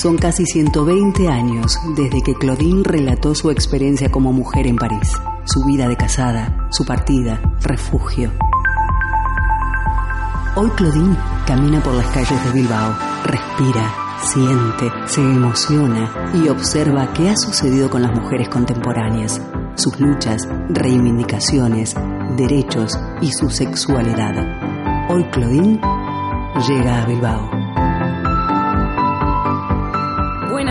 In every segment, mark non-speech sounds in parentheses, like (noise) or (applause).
Son casi 120 años desde que Claudine relató su experiencia como mujer en París, su vida de casada, su partida, refugio. Hoy Claudine camina por las calles de Bilbao, respira, siente, se emociona y observa qué ha sucedido con las mujeres contemporáneas, sus luchas, reivindicaciones, derechos y su sexualidad. Hoy Claudine llega a Bilbao.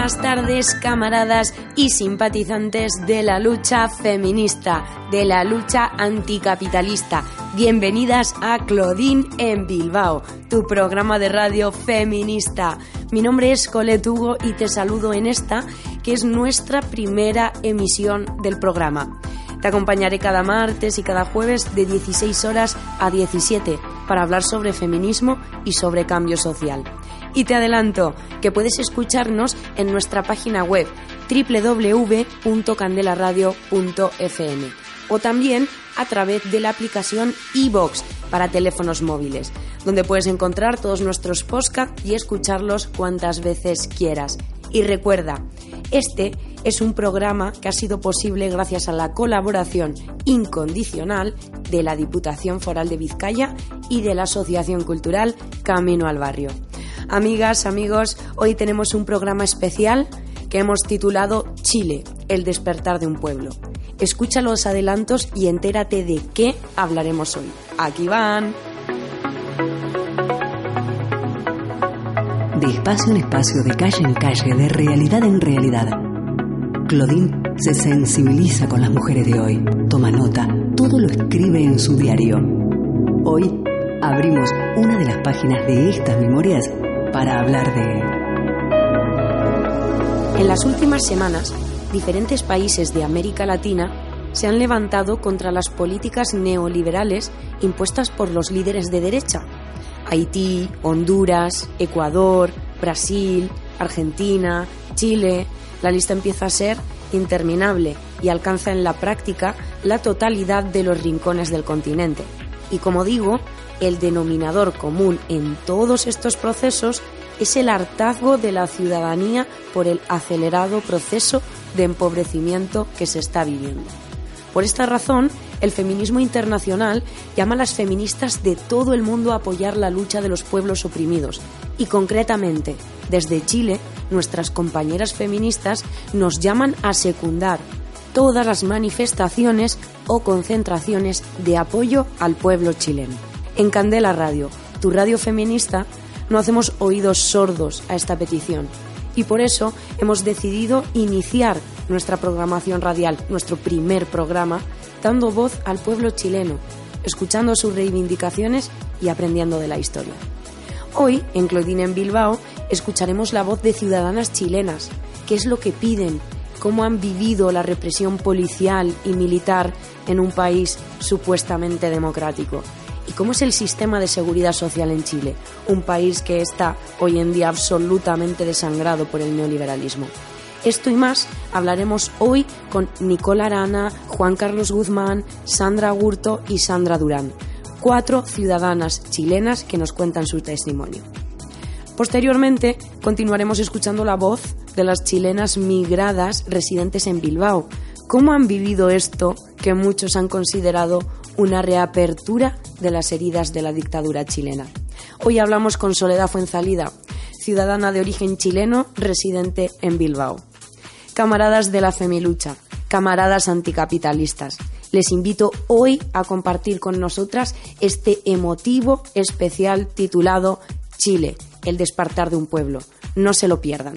Buenas tardes, camaradas y simpatizantes de la lucha feminista, de la lucha anticapitalista. Bienvenidas a Claudine en Bilbao, tu programa de radio feminista. Mi nombre es Colette Hugo y te saludo en esta, que es nuestra primera emisión del programa. Te acompañaré cada martes y cada jueves de 16 horas a 17 para hablar sobre feminismo y sobre cambio social. Y te adelanto que puedes escucharnos en nuestra página web www.candelaradio.fm o también a través de la aplicación iBox para teléfonos móviles, donde puedes encontrar todos nuestros podcasts y escucharlos cuantas veces quieras. Y recuerda, este es un programa que ha sido posible gracias a la colaboración incondicional de la Diputación Foral de Vizcaya y de la Asociación Cultural Camino al Barrio. Amigas, amigos, hoy tenemos un programa especial que hemos titulado Chile, el despertar de un pueblo. Escucha los adelantos y entérate de qué hablaremos hoy. Aquí van. De espacio en espacio, de calle en calle, de realidad en realidad. Claudine se sensibiliza con las mujeres de hoy, toma nota, todo lo escribe en su diario. Hoy abrimos una de las páginas de estas memorias para hablar de... En las últimas semanas, diferentes países de América Latina se han levantado contra las políticas neoliberales impuestas por los líderes de derecha. Haití, Honduras, Ecuador, Brasil, Argentina, Chile, la lista empieza a ser interminable y alcanza en la práctica la totalidad de los rincones del continente. Y como digo, el denominador común en todos estos procesos es el hartazgo de la ciudadanía por el acelerado proceso de empobrecimiento que se está viviendo. Por esta razón, el feminismo internacional llama a las feministas de todo el mundo a apoyar la lucha de los pueblos oprimidos y concretamente, desde Chile, nuestras compañeras feministas nos llaman a secundar todas las manifestaciones o concentraciones de apoyo al pueblo chileno. En Candela Radio, tu radio feminista, no hacemos oídos sordos a esta petición y por eso hemos decidido iniciar nuestra programación radial, nuestro primer programa, dando voz al pueblo chileno, escuchando sus reivindicaciones y aprendiendo de la historia. Hoy, en Claudine en Bilbao, escucharemos la voz de ciudadanas chilenas, qué es lo que piden, cómo han vivido la represión policial y militar en un país supuestamente democrático y cómo es el sistema de seguridad social en Chile, un país que está hoy en día absolutamente desangrado por el neoliberalismo. Esto y más hablaremos hoy con Nicola Arana, Juan Carlos Guzmán, Sandra Gurto y Sandra Durán, cuatro ciudadanas chilenas que nos cuentan su testimonio. Posteriormente, continuaremos escuchando la voz de las chilenas migradas residentes en Bilbao. ¿Cómo han vivido esto que muchos han considerado una reapertura de las heridas de la dictadura chilena. Hoy hablamos con Soledad Fuenzalida, ciudadana de origen chileno residente en Bilbao. Camaradas de la Femilucha, camaradas anticapitalistas, les invito hoy a compartir con nosotras este emotivo especial titulado Chile, el despertar de un pueblo. No se lo pierdan.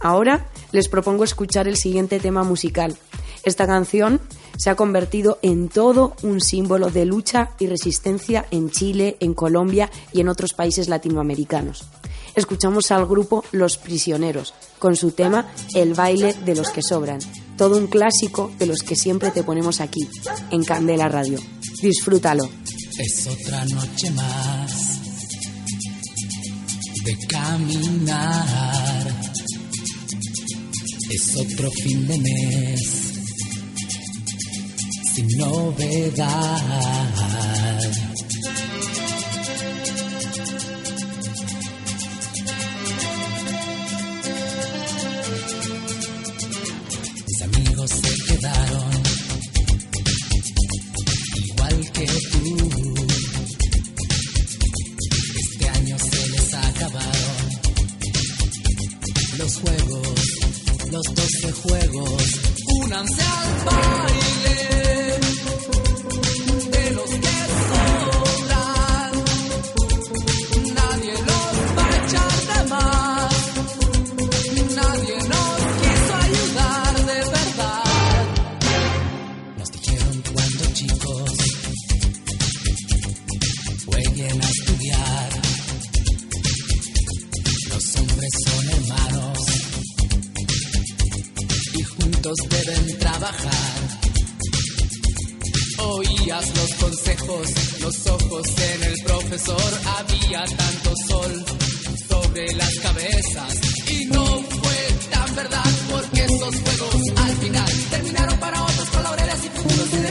Ahora les propongo escuchar el siguiente tema musical. Esta canción se ha convertido en todo un símbolo de lucha y resistencia en Chile, en Colombia y en otros países latinoamericanos. Escuchamos al grupo Los Prisioneros con su tema El baile de los que sobran, todo un clásico de los que siempre te ponemos aquí, en Candela Radio. Disfrútalo. Es otra noche más de caminar. Es otro fin de mes sin novedad. Mis amigos se quedaron igual que tú. Este año se les acabaron los juegos, los doce juegos. Únanse al baile. De los que sobran, nadie los va a echar jamás. Nadie nos quiso ayudar de verdad. Nos dijeron cuando chicos vuelven a estudiar. Los hombres son hermanos y juntos deben trabajar. consejos, los ojos en el profesor. Había tanto sol sobre las cabezas y no fue tan verdad porque esos juegos al final terminaron para otros con laureles y futuros.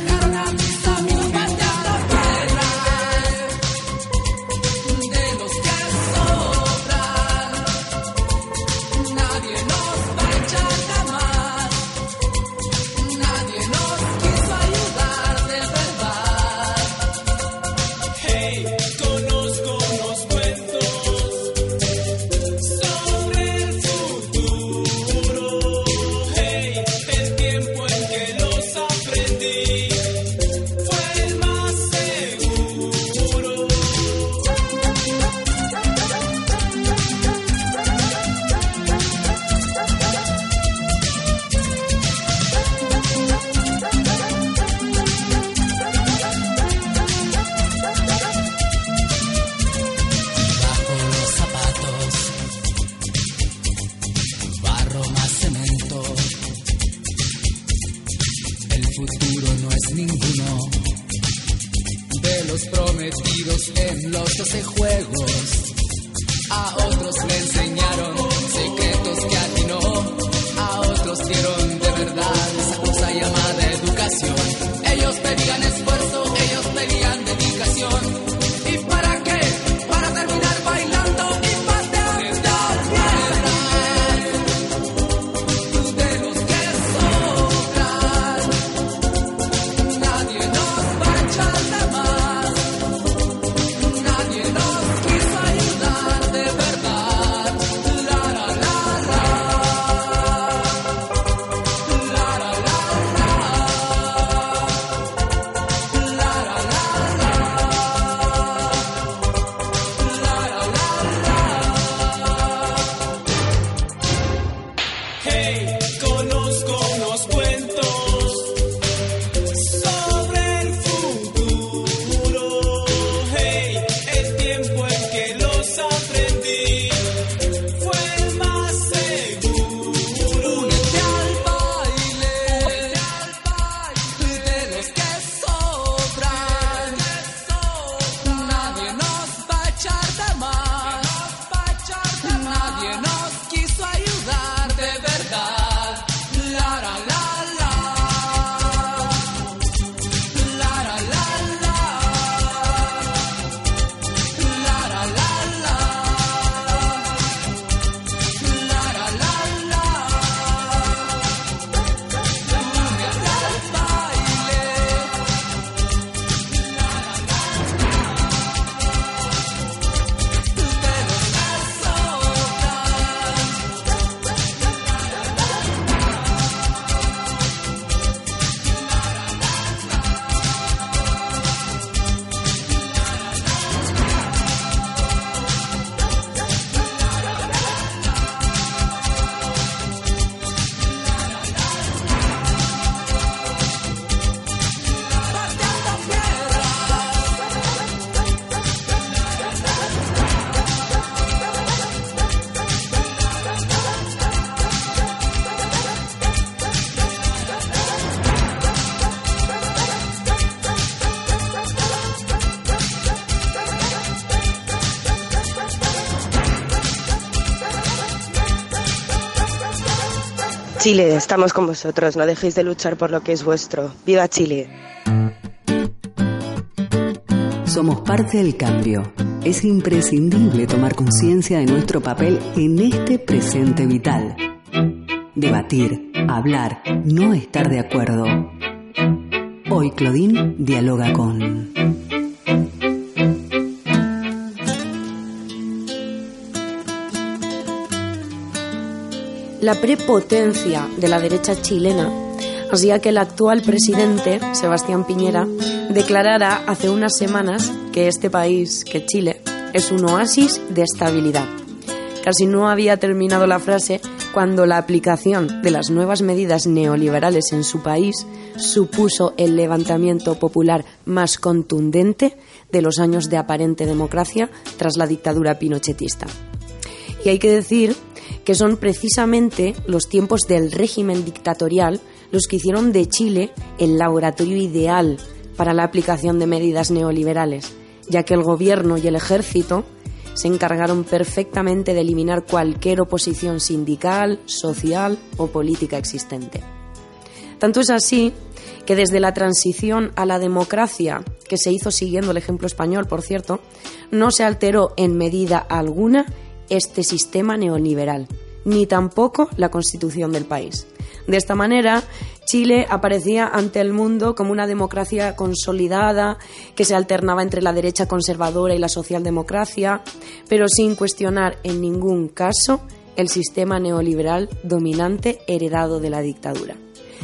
Chile, estamos con vosotros, no dejéis de luchar por lo que es vuestro. ¡Viva Chile! Somos parte del cambio. Es imprescindible tomar conciencia de nuestro papel en este presente vital. Debatir, hablar, no estar de acuerdo. Hoy Claudine dialoga con... La prepotencia de la derecha chilena hacía que el actual presidente, Sebastián Piñera, declarara hace unas semanas que este país, que Chile, es un oasis de estabilidad. Casi no había terminado la frase cuando la aplicación de las nuevas medidas neoliberales en su país supuso el levantamiento popular más contundente de los años de aparente democracia tras la dictadura pinochetista. Y hay que decir que son precisamente los tiempos del régimen dictatorial los que hicieron de Chile el laboratorio ideal para la aplicación de medidas neoliberales, ya que el gobierno y el ejército se encargaron perfectamente de eliminar cualquier oposición sindical, social o política existente. Tanto es así que desde la transición a la democracia, que se hizo siguiendo el ejemplo español, por cierto, no se alteró en medida alguna este sistema neoliberal, ni tampoco la constitución del país. De esta manera, Chile aparecía ante el mundo como una democracia consolidada que se alternaba entre la derecha conservadora y la socialdemocracia, pero sin cuestionar en ningún caso el sistema neoliberal dominante heredado de la dictadura.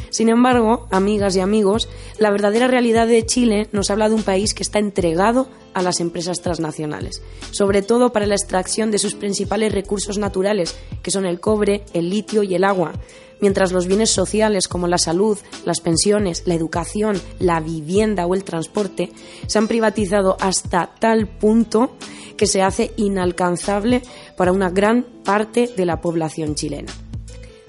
Sin embargo, amigas y amigos, la verdadera realidad de Chile nos habla de un país que está entregado a las empresas transnacionales, sobre todo para la extracción de sus principales recursos naturales, que son el cobre, el litio y el agua, mientras los bienes sociales como la salud, las pensiones, la educación, la vivienda o el transporte se han privatizado hasta tal punto que se hace inalcanzable para una gran parte de la población chilena.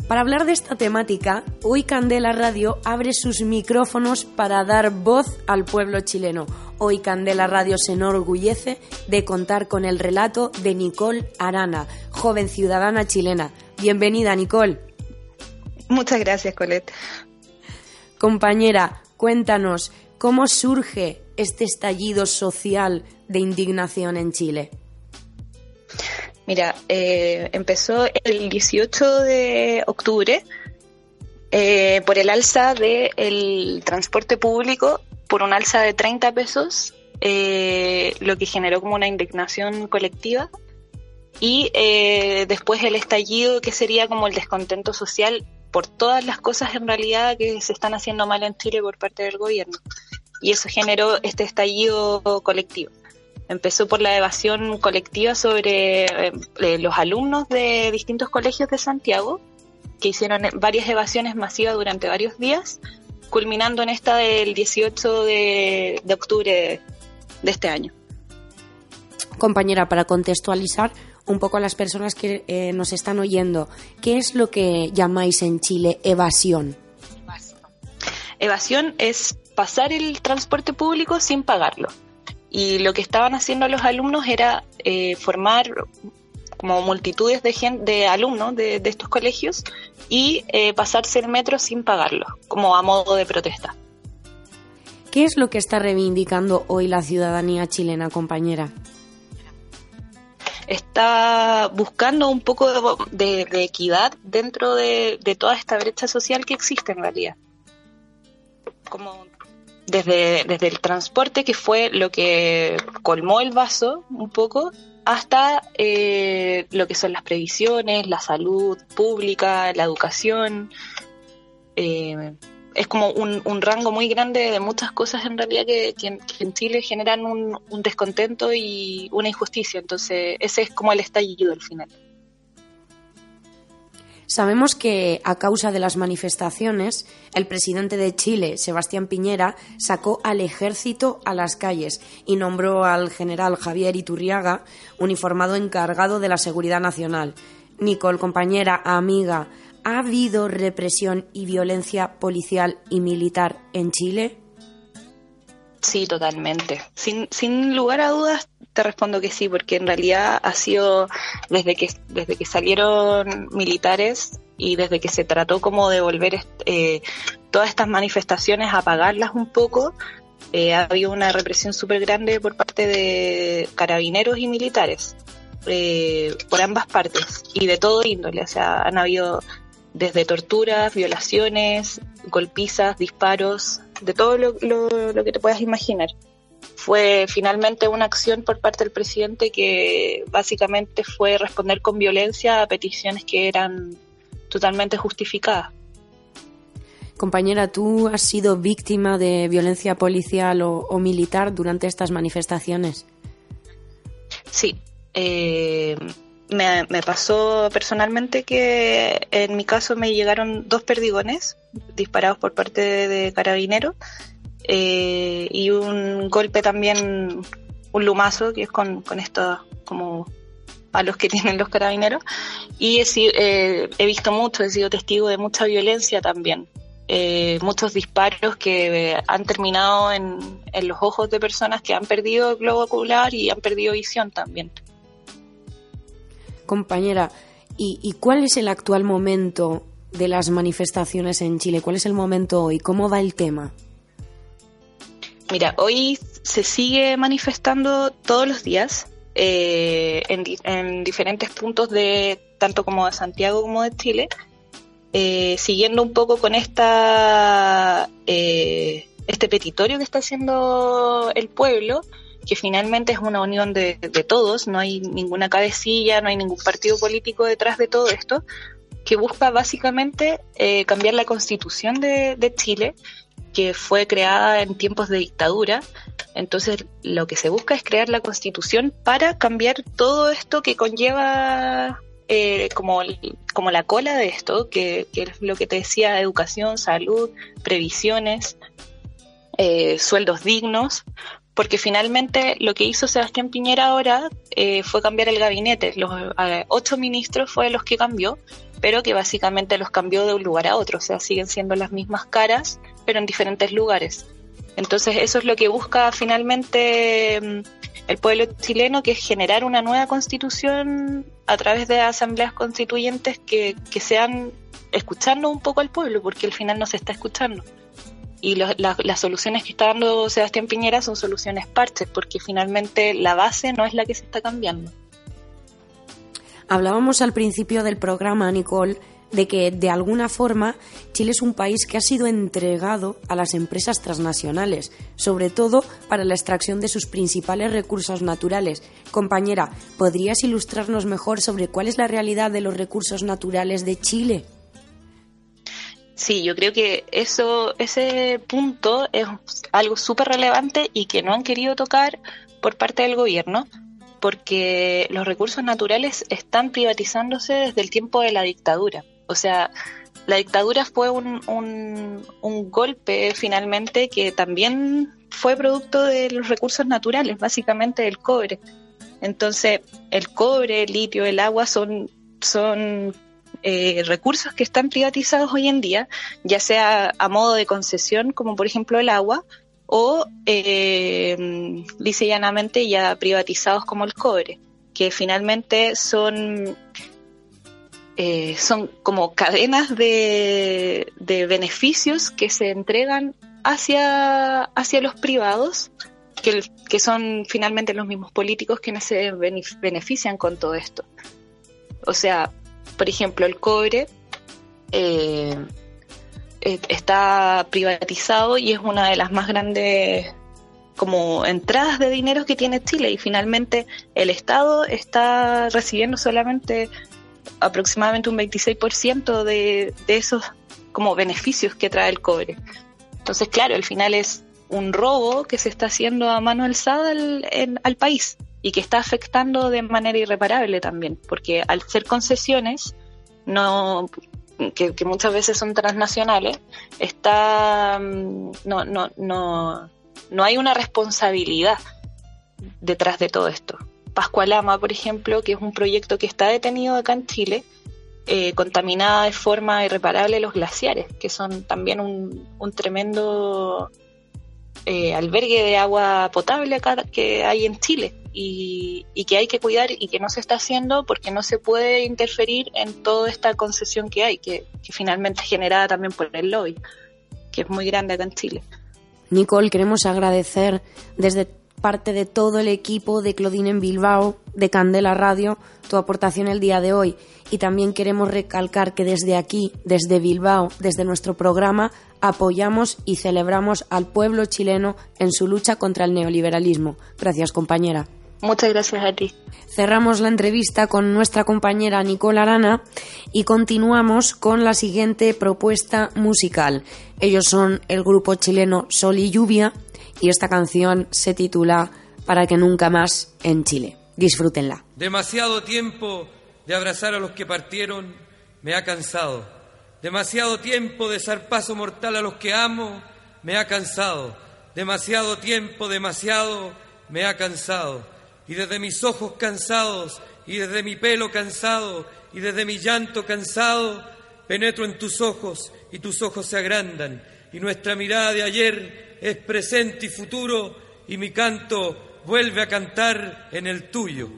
Para hablar de esta temática, hoy Candela Radio abre sus micrófonos para dar voz al pueblo chileno. Hoy Candela Radio se enorgullece de contar con el relato de Nicole Arana, joven ciudadana chilena. Bienvenida, Nicole. Muchas gracias, Colette. Compañera, cuéntanos, ¿cómo surge este estallido social de indignación en Chile? Mira, eh, empezó el 18 de octubre eh, por el alza del transporte público, por un alza de 30 pesos, eh, lo que generó como una indignación colectiva. Y después el estallido, que sería como el descontento social por todas las cosas en realidad que se están haciendo mal en Chile por parte del gobierno. Y eso generó este estallido colectivo. Empezó por la evasión colectiva sobre eh, eh, los alumnos de distintos colegios de Santiago, que hicieron varias evasiones masivas durante varios días, culminando en esta del 18 de, octubre de este año. Compañera, para contextualizar un poco a las personas que eh, nos están oyendo, ¿qué es lo que llamáis en Chile evasión? Evasión es pasar el transporte público sin pagarlo y lo que estaban haciendo los alumnos era eh, formar como multitudes de, gente, de alumnos de, estos colegios y eh, pasarse el metro sin pagarlo, como a modo de protesta. ¿Qué es lo que está reivindicando hoy la ciudadanía chilena, compañera? Está buscando un poco de, equidad dentro de, de, toda esta brecha social que existe en realidad. Como desde, desde el transporte, que fue lo que colmó el vaso un poco, hasta eh, lo que son las previsiones, la salud pública, la educación. Eh, es como un, un, rango muy grande de muchas cosas en realidad que, en, Chile generan un, un, descontento y una injusticia. Entonces ese es como el estallido al final. Sabemos que a causa de las manifestaciones, el presidente de Chile, Sebastián Piñera, sacó al ejército a las calles y nombró al general Javier Iturriaga uniformado encargado de la seguridad nacional. Nicole, compañera, amiga, ¿ha habido represión y violencia policial y militar en Chile? Sí, totalmente. Sin, sin lugar a dudas, te respondo que sí, porque en realidad ha sido desde que, desde que salieron militares y desde que se trató como de volver eh, todas estas manifestaciones a apagarlas un poco, eh, ha habido una represión súper grande por parte de carabineros y militares, eh, por ambas partes, y de todo índole. O sea, han habido desde torturas, violaciones, golpizas, disparos, de todo lo, que te puedas imaginar. Fue finalmente una acción por parte del presidente que básicamente fue responder con violencia a peticiones que eran totalmente justificadas. Compañera, ¿tú has sido víctima de violencia policial o, o militar durante estas manifestaciones? Sí, eh, me, me, pasó personalmente que en mi caso me llegaron dos perdigones disparados por parte de, de carabineros eh, y un golpe también, un lumazo, que es con, con estos como palos que (laughs) tienen los carabineros. Y he, eh, he visto mucho, he sido testigo de mucha violencia también. Eh, muchos disparos que han terminado en, en, los ojos de personas que han perdido el globo ocular y han perdido visión también. Compañera, ¿y, ¿y, cuál es el actual momento de las manifestaciones en Chile? ¿Cuál es el momento hoy? ¿Cómo va el tema? Mira, hoy se sigue manifestando todos los días eh, en, en, diferentes puntos de tanto como de Santiago como de Chile, eh, siguiendo un poco con esta eh, este petitorio que está haciendo el pueblo, que finalmente es una unión de, todos, no hay ninguna cabecilla, no hay ningún partido político detrás de todo esto, que busca básicamente eh, cambiar la constitución de Chile que fue creada en tiempos de dictadura. Entonces, lo que se busca es crear la constitución para cambiar todo esto que conlleva eh, como, como la cola de esto, que, es lo que te decía, educación, salud, previsiones, eh, sueldos dignos, porque finalmente lo que hizo Sebastián Piñera ahora eh, fue cambiar el gabinete. Los eh, ocho ministros fue los que cambió, pero que básicamente los cambió de un lugar a otro, o sea, siguen siendo las mismas caras, pero en diferentes lugares. Entonces eso es lo que busca finalmente mm, el pueblo chileno, que es generar una nueva constitución a través de asambleas constituyentes que, que sean escuchando un poco al pueblo, porque al final no se está escuchando. Y lo, la, las soluciones que está dando Sebastián Piñera son soluciones parches, porque finalmente la base no es la que se está cambiando. Hablábamos al principio del programa, Nicole, de que de alguna forma Chile es un país que ha sido entregado a las empresas transnacionales, sobre todo para la extracción de sus principales recursos naturales. Compañera, ¿podrías ilustrarnos mejor sobre cuál es la realidad de los recursos naturales de Chile? Sí, yo creo que eso, ese punto es algo súper relevante y que no han querido tocar por parte del gobierno, porque los recursos naturales están privatizándose desde el tiempo de la dictadura. O sea, la dictadura fue un, un, un, golpe finalmente que también fue producto de los recursos naturales, básicamente del cobre. Entonces, el cobre, el litio, el agua son, son eh, recursos que están privatizados hoy en día, ya sea a modo de concesión, como por ejemplo el agua, o eh, dice llanamente ya privatizados como el cobre, que finalmente son eh, son como cadenas de, de, beneficios que se entregan hacia, hacia los privados, que, que, son finalmente los mismos políticos quienes se benefician con todo esto. O sea, por ejemplo, el cobre eh, está privatizado y es una de las más grandes como entradas de dinero que tiene Chile y finalmente el Estado está recibiendo solamente aproximadamente un 26% de, de esos como beneficios que trae el cobre. Entonces, claro, al final es un robo que se está haciendo a mano alzada al, en, al país y que está afectando de manera irreparable también, porque al ser concesiones, no que, muchas veces son transnacionales, está no, no, no, no hay una responsabilidad detrás de todo esto. Pascualama, por ejemplo, que es un proyecto que está detenido acá en Chile, eh, contaminada de forma irreparable los glaciares, que son también un, un tremendo eh, albergue de agua potable acá que hay en Chile y, que hay que cuidar y que no se está haciendo porque no se puede interferir en toda esta concesión que hay, que, que finalmente es generada también por el lobby, que es muy grande acá en Chile. Nicole, queremos agradecer desde parte de todo el equipo de Claudine en Bilbao, de Candela Radio, tu aportación el día de hoy. Y también queremos recalcar que desde aquí, desde Bilbao, desde nuestro programa, apoyamos y celebramos al pueblo chileno en su lucha contra el neoliberalismo. Gracias, compañera. Muchas gracias a ti. Cerramos la entrevista con nuestra compañera Nicole Arana y continuamos con la siguiente propuesta musical. Ellos son el grupo chileno Sol y Lluvia y esta canción se titula Para que nunca más en Chile. Disfrútenla. Demasiado tiempo de abrazar a los que partieron me ha cansado. Demasiado tiempo de zarpazo mortal a los que amo me ha cansado. Demasiado tiempo, demasiado me ha cansado. Y desde mis ojos cansados, y desde mi pelo cansado, y desde mi llanto cansado, penetro en tus ojos y tus ojos se agrandan. Y nuestra mirada de ayer es presente y futuro, y mi canto vuelve a cantar en el tuyo.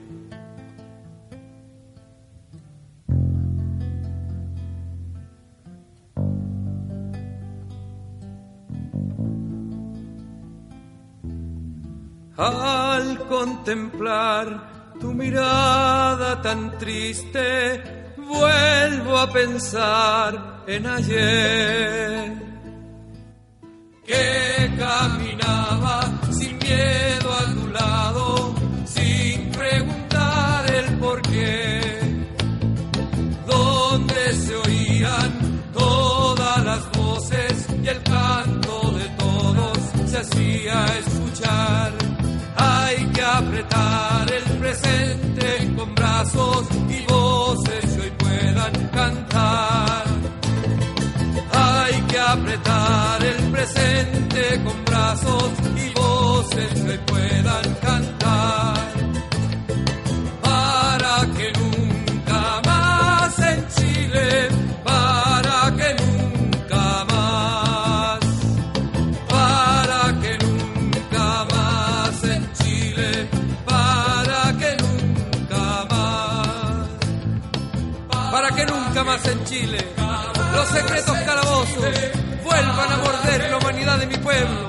Al contemplar tu mirada tan triste, vuelvo a pensar en ayer. Que caminaba sin miedo a tu lado, sin preguntar el por qué. Donde se oían todas las voces y el canto de todos se hacía escuchar. Hay que apretar el presente con brazos y voces que hoy puedan cantar. Hay que apretar el presente con brazos y voces que puedan cantar. Para que nunca más en Chile, para que nunca más, para que nunca más en Chile, para que nunca más, para que nunca más en Chile, los secretos calabozos vuelvan a morder la humanidad de mi pueblo.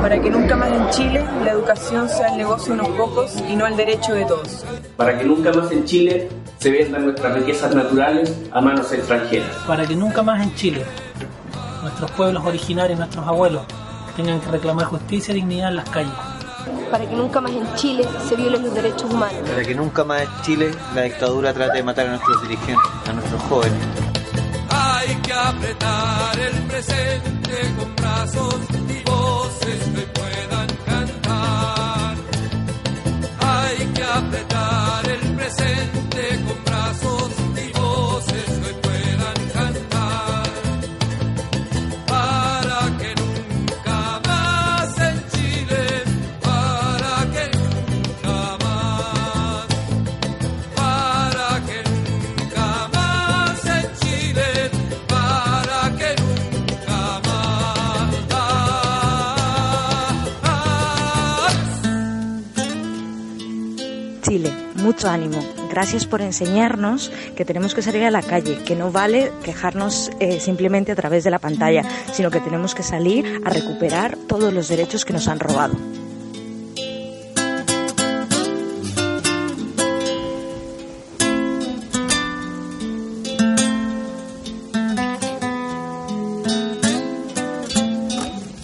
Para que nunca más en Chile la educación sea el negocio de unos pocos y no el derecho de todos. Para que nunca más en Chile se vendan nuestras riquezas naturales a manos extranjeras. Para que nunca más en Chile nuestros pueblos originarios, nuestros abuelos, tengan que reclamar justicia y dignidad en las calles. Para que nunca más en Chile se violen los derechos humanos. Para que nunca más en Chile la dictadura trate de matar a nuestros dirigentes, a nuestros jóvenes. Hay que apretar el presente con brazos y voces que puedan cantar. Hay que apretar el presente con brazos mucho ánimo. Gracias por enseñarnos que tenemos que salir a la calle, que no vale quejarnos eh, simplemente a través de la pantalla, sino que tenemos que salir a recuperar todos los derechos que nos han robado.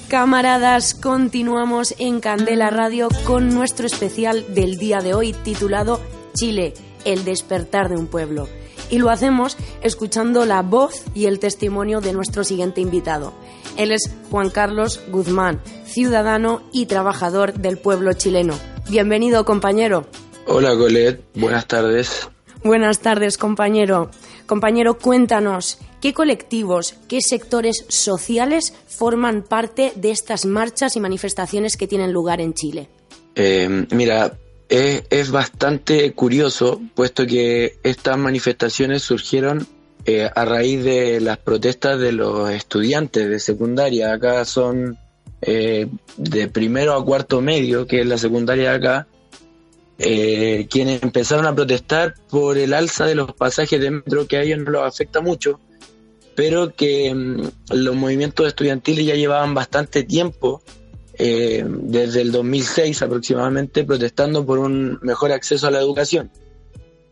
Camaradas, continuamos en Candela Radio con nuestro especial del día de hoy titulado Chile, el despertar de un pueblo. Y lo hacemos escuchando la voz y el testimonio de nuestro siguiente invitado. Él es Juan Carlos Guzmán, ciudadano y trabajador del pueblo chileno. Bienvenido, compañero. Hola, Golet. Buenas tardes. Buenas tardes, compañero. Compañero, cuéntanos, ¿qué colectivos, qué sectores sociales forman parte de estas marchas y manifestaciones que tienen lugar en Chile? Eh, mira, es, es, bastante curioso, puesto que estas manifestaciones surgieron eh, a raíz de las protestas de los estudiantes de secundaria. Acá son eh, de primero a cuarto medio, que es la secundaria de acá, eh, quienes empezaron a protestar por el alza de los pasajes de metro que a ellos no los afecta mucho, pero que mmm, los movimientos estudiantiles ya llevaban bastante tiempo, eh, desde el 2006 aproximadamente, protestando por un mejor acceso a la educación.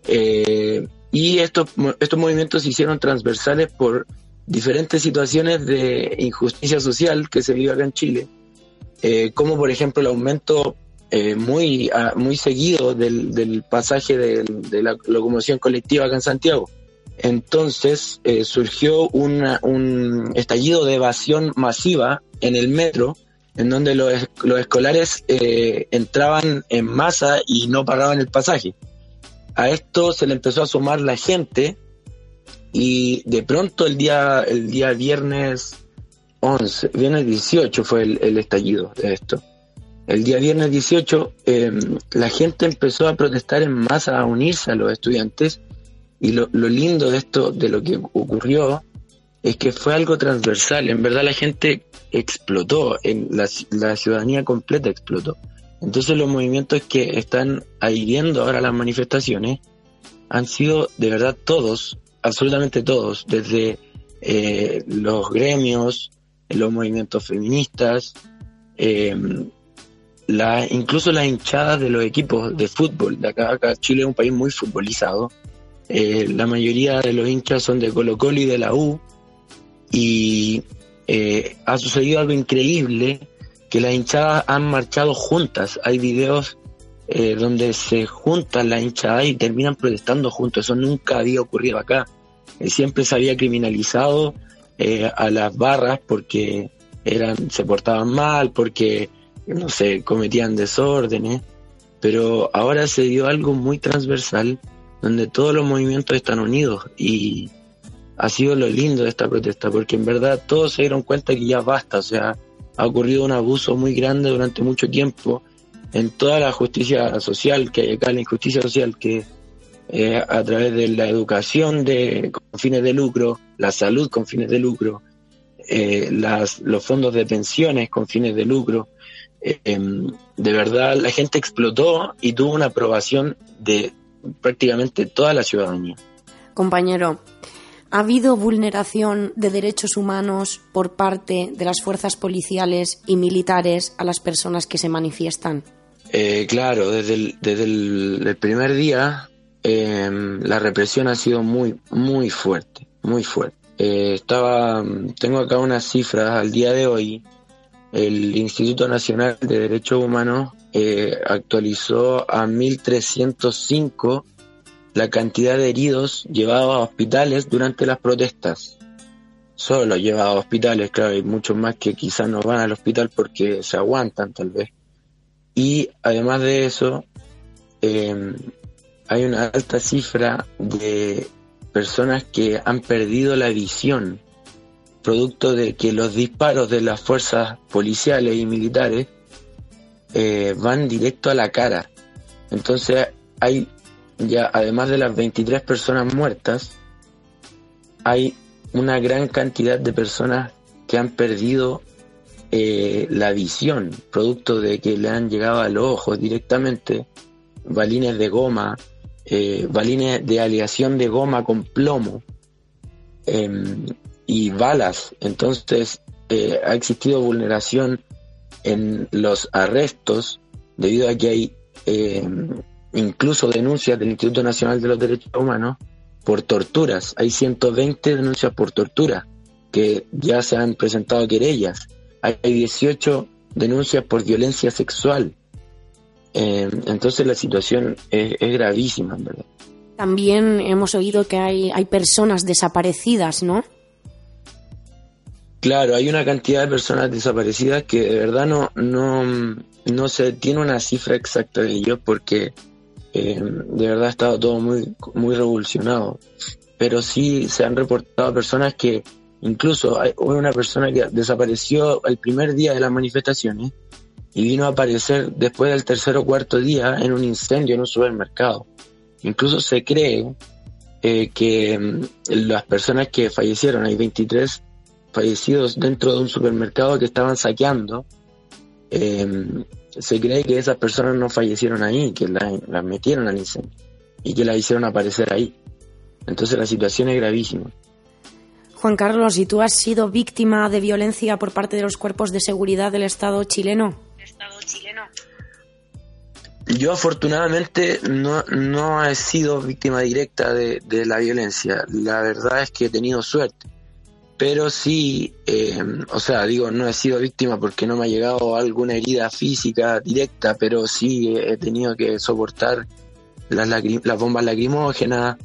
Eh, y estos, estos movimientos se hicieron transversales por diferentes situaciones de injusticia social que se vive acá en Chile, eh, como por ejemplo el aumento eh, muy, ah, muy seguido del, del pasaje del- de, la locomoción colectiva acá en Santiago. Entonces eh, surgió una- un estallido de evasión masiva en el metro, en donde los, los escolares eh, entraban en masa y no pagaban el pasaje. A esto se le empezó a sumar la gente y de pronto el día, el día viernes 11, viernes 18 fue el, el estallido de esto. El día viernes 18 eh, la gente empezó a protestar en masa, a unirse a los estudiantes y lo, lo lindo de esto, de lo que ocurrió, es que fue algo transversal. En verdad la gente explotó, en la, la ciudadanía completa explotó. Entonces los movimientos que están adhiriendo ahora las manifestaciones han sido de verdad todos, absolutamente todos, desde eh, los gremios, los movimientos feministas, eh, la, incluso las hinchadas de los equipos de fútbol. De acá, acá Chile es un país muy futbolizado. Eh, la mayoría de los hinchas son de Colo Colo y de la U. Y eh, ha sucedido algo increíble, que las hinchadas han marchado juntas. Hay videos eh, donde se juntan las hinchadas y terminan protestando juntos. Eso nunca había ocurrido acá. Eh, siempre se había criminalizado eh, a las barras porque eran, se portaban mal, porque no sé, cometían desórdenes, pero ahora se dio algo muy transversal donde todos los movimientos están unidos y ha sido lo lindo de esta protesta, porque en verdad todos se dieron cuenta que ya basta, o sea, ha ocurrido un abuso muy grande durante mucho tiempo en toda la justicia social que hay acá, la injusticia social que eh, a través de la educación de, con fines de lucro, la salud con fines de lucro, eh, los fondos de pensiones con fines de lucro, em, de verdad la gente explotó y tuvo una aprobación de prácticamente toda la ciudadanía. Compañero, ¿ha habido vulneración de derechos humanos por parte de las fuerzas policiales y militares a las personas que se manifiestan? Eh, claro, desde el, desde el, primer día eh, la represión ha sido muy, muy fuerte, muy fuerte. Eh, estaba, tengo acá unas cifras al día de hoy. El Instituto Nacional de Derechos Humanos eh, actualizó a 1.305 la cantidad de heridos llevados a hospitales durante las protestas. Solo llevados a hospitales, claro, hay muchos más que quizás no van al hospital porque se aguantan tal vez. Y además de eso, eh, hay una alta cifra de personas que han perdido la visión, producto de que los disparos de las fuerzas policiales y militares eh, van directo a la cara. Entonces hay ya, además de las 23 personas muertas, hay una gran cantidad de personas que han perdido eh, la visión, producto de que le han llegado a los ojos directamente balines de goma, eh, balines de aleación de goma con plomo eh, y balas. Entonces eh, ha existido vulneración en los arrestos debido a que hay eh, incluso denuncias del Instituto Nacional de los Derechos Humanos por torturas. Hay 120 denuncias por tortura que ya se han presentado querellas. Hay 18 denuncias por violencia sexual. Eh, entonces la situación es, es gravísima, verdad. También hemos oído que hay, hay personas desaparecidas, ¿no? Claro, hay una cantidad de personas desaparecidas que de verdad no, no, no se tiene una cifra exacta de ellos porque eh, de verdad ha estado todo muy, muy revolucionado. Pero sí se han reportado personas que incluso hay una persona que desapareció el primer día de las manifestaciones y vino a aparecer después del tercer o cuarto día en un incendio en un supermercado. Incluso se cree eh, que mm, las personas que fallecieron, hay 23 fallecidos dentro de un supermercado que estaban saqueando, eh, se cree que esas personas no fallecieron ahí, que las, las metieron al incendio y que las hicieron aparecer ahí. Entonces la situación es gravísima. Juan Carlos, ¿y tú has sido víctima de violencia por parte de los cuerpos de seguridad del Estado chileno? Yo afortunadamente no, no he sido víctima directa de, de la violencia. La verdad es que he tenido suerte. Pero sí, eh, o sea, digo, no he sido víctima porque no me ha llegado alguna herida física directa, pero sí he tenido que soportar las, bombas lacrimógenas.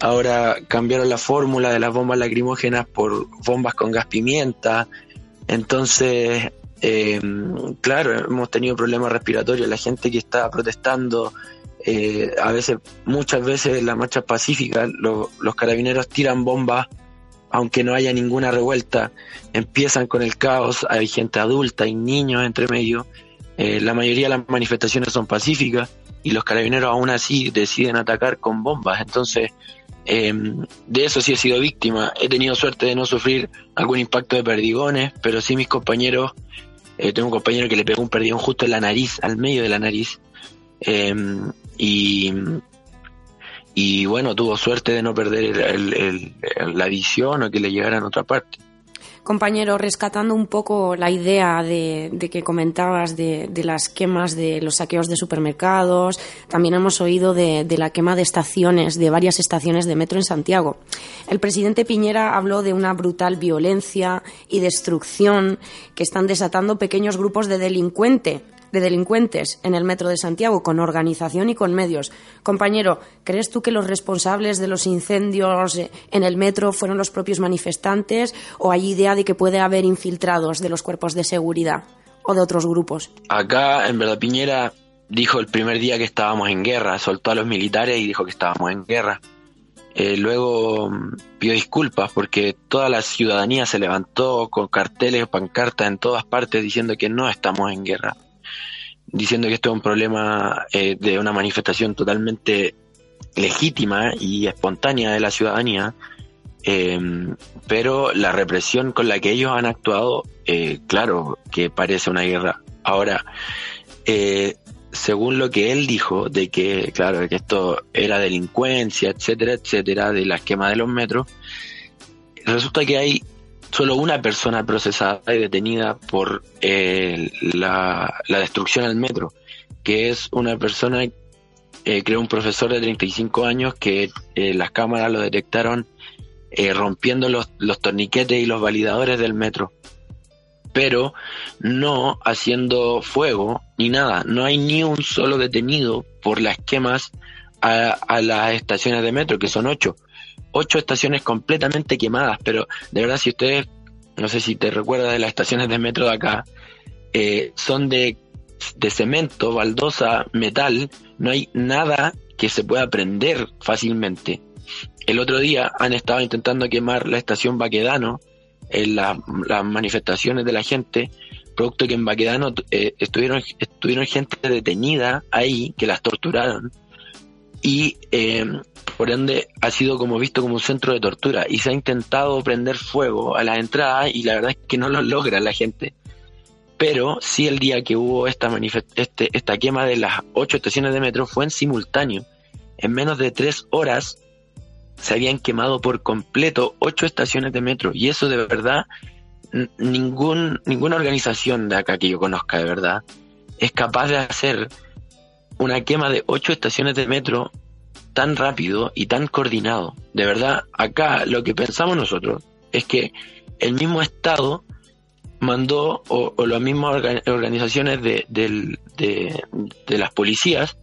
Ahora cambiaron la fórmula de las bombas lacrimógenas por bombas con gas pimienta. Entonces, eh, claro, hemos tenido problemas respiratorios. La gente que está protestando, eh, a veces, muchas veces en las marchas pacíficas, lo- los carabineros tiran bombas aunque no haya ninguna revuelta, empiezan con el caos, hay gente adulta, hay niños entre medio, eh, la mayoría de las manifestaciones son pacíficas y los carabineros aún así deciden atacar con bombas, entonces eh, de eso sí he sido víctima, he tenido suerte de no sufrir algún impacto de perdigones, pero sí mis compañeros, eh, tengo un compañero que le pegó un perdigón justo en la nariz, al medio de la nariz, eh, y y bueno, tuvo suerte de no perder el- la visión o que le llegara en otra parte. Compañero, rescatando un poco la idea de, de que comentabas de, de las quemas de los saqueos de supermercados, también hemos oído de, de la quema de estaciones, de varias estaciones de metro en Santiago. El presidente Piñera habló de una brutal violencia y destrucción que están desatando pequeños grupos de delincuente de delincuentes en el metro de Santiago, con organización y con medios. Compañero, ¿crees tú que los responsables de los incendios en el metro fueron los propios manifestantes o hay idea de que puede haber infiltrados de los cuerpos de seguridad o de otros grupos? Acá, en verdad, Piñera dijo el primer día que estábamos en guerra, soltó a los militares y dijo que estábamos en guerra. Eh, luego mm, pidió disculpas porque toda la ciudadanía se levantó con carteles pancartas en todas partes diciendo que no estamos en guerra, diciendo que esto es un problema eh, de una manifestación totalmente legítima y espontánea de la ciudadanía, eh, pero la represión con la que ellos han actuado, eh, claro que parece una guerra. Ahora, según lo que él dijo, de que, claro, que esto era delincuencia, etcétera, etcétera, de la esquema de los metros, resulta que hay solo una persona procesada y detenida por eh, la, la destrucción al metro, que es una persona, eh, creo un profesor de 35 años que eh, las cámaras lo detectaron eh, rompiendo los, los torniquetes y los validadores del metro, pero no haciendo fuego ni nada. No hay ni un solo detenido por las quemas a, a las estaciones de metro, que son ocho. Ocho estaciones completamente quemadas, pero de verdad si ustedes, no sé si te recuerdas de las estaciones de metro de acá, eh, son de, de cemento, baldosa, metal, no hay nada que se pueda prender fácilmente. El otro día han estado intentando quemar la estación Baquedano en la- las manifestaciones de la gente, producto que en Baquedano eh, estuvieron, estuvieron gente detenida ahí, que las torturaron, y eh, por ende ha sido como visto como un centro de tortura, y se ha intentado prender fuego a la entrada, y la verdad es que no lo logra la gente. Pero sí el día que hubo esta, este, esta quema de las ocho estaciones de metro fue en simultáneo. En menos de tres horas se habían quemado por completo ocho estaciones de metro y eso de verdad ningún ninguna organización de acá que yo conozca de verdad es capaz de hacer una quema de ocho estaciones de metro tan rápido y tan coordinado. De verdad, acá lo que pensamos nosotros es que el mismo Estado mandó, o, las mismas orga- organizaciones de- de las policías,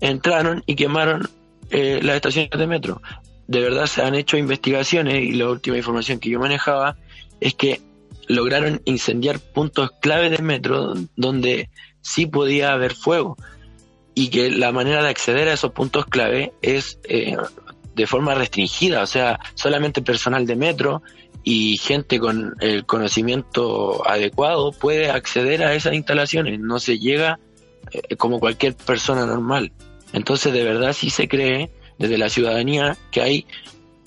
entraron y quemaron eh, las estaciones de metro. De verdad se han hecho investigaciones y la última información que yo manejaba es que lograron incendiar puntos clave del metro donde sí podía haber fuego y que la manera de acceder a esos puntos clave es eh, de forma restringida, o sea, solamente personal de metro y gente con el conocimiento adecuado puede acceder a esas instalaciones, no se llega eh, como cualquier persona normal. Entonces, de verdad sí se cree desde la ciudadanía que hay,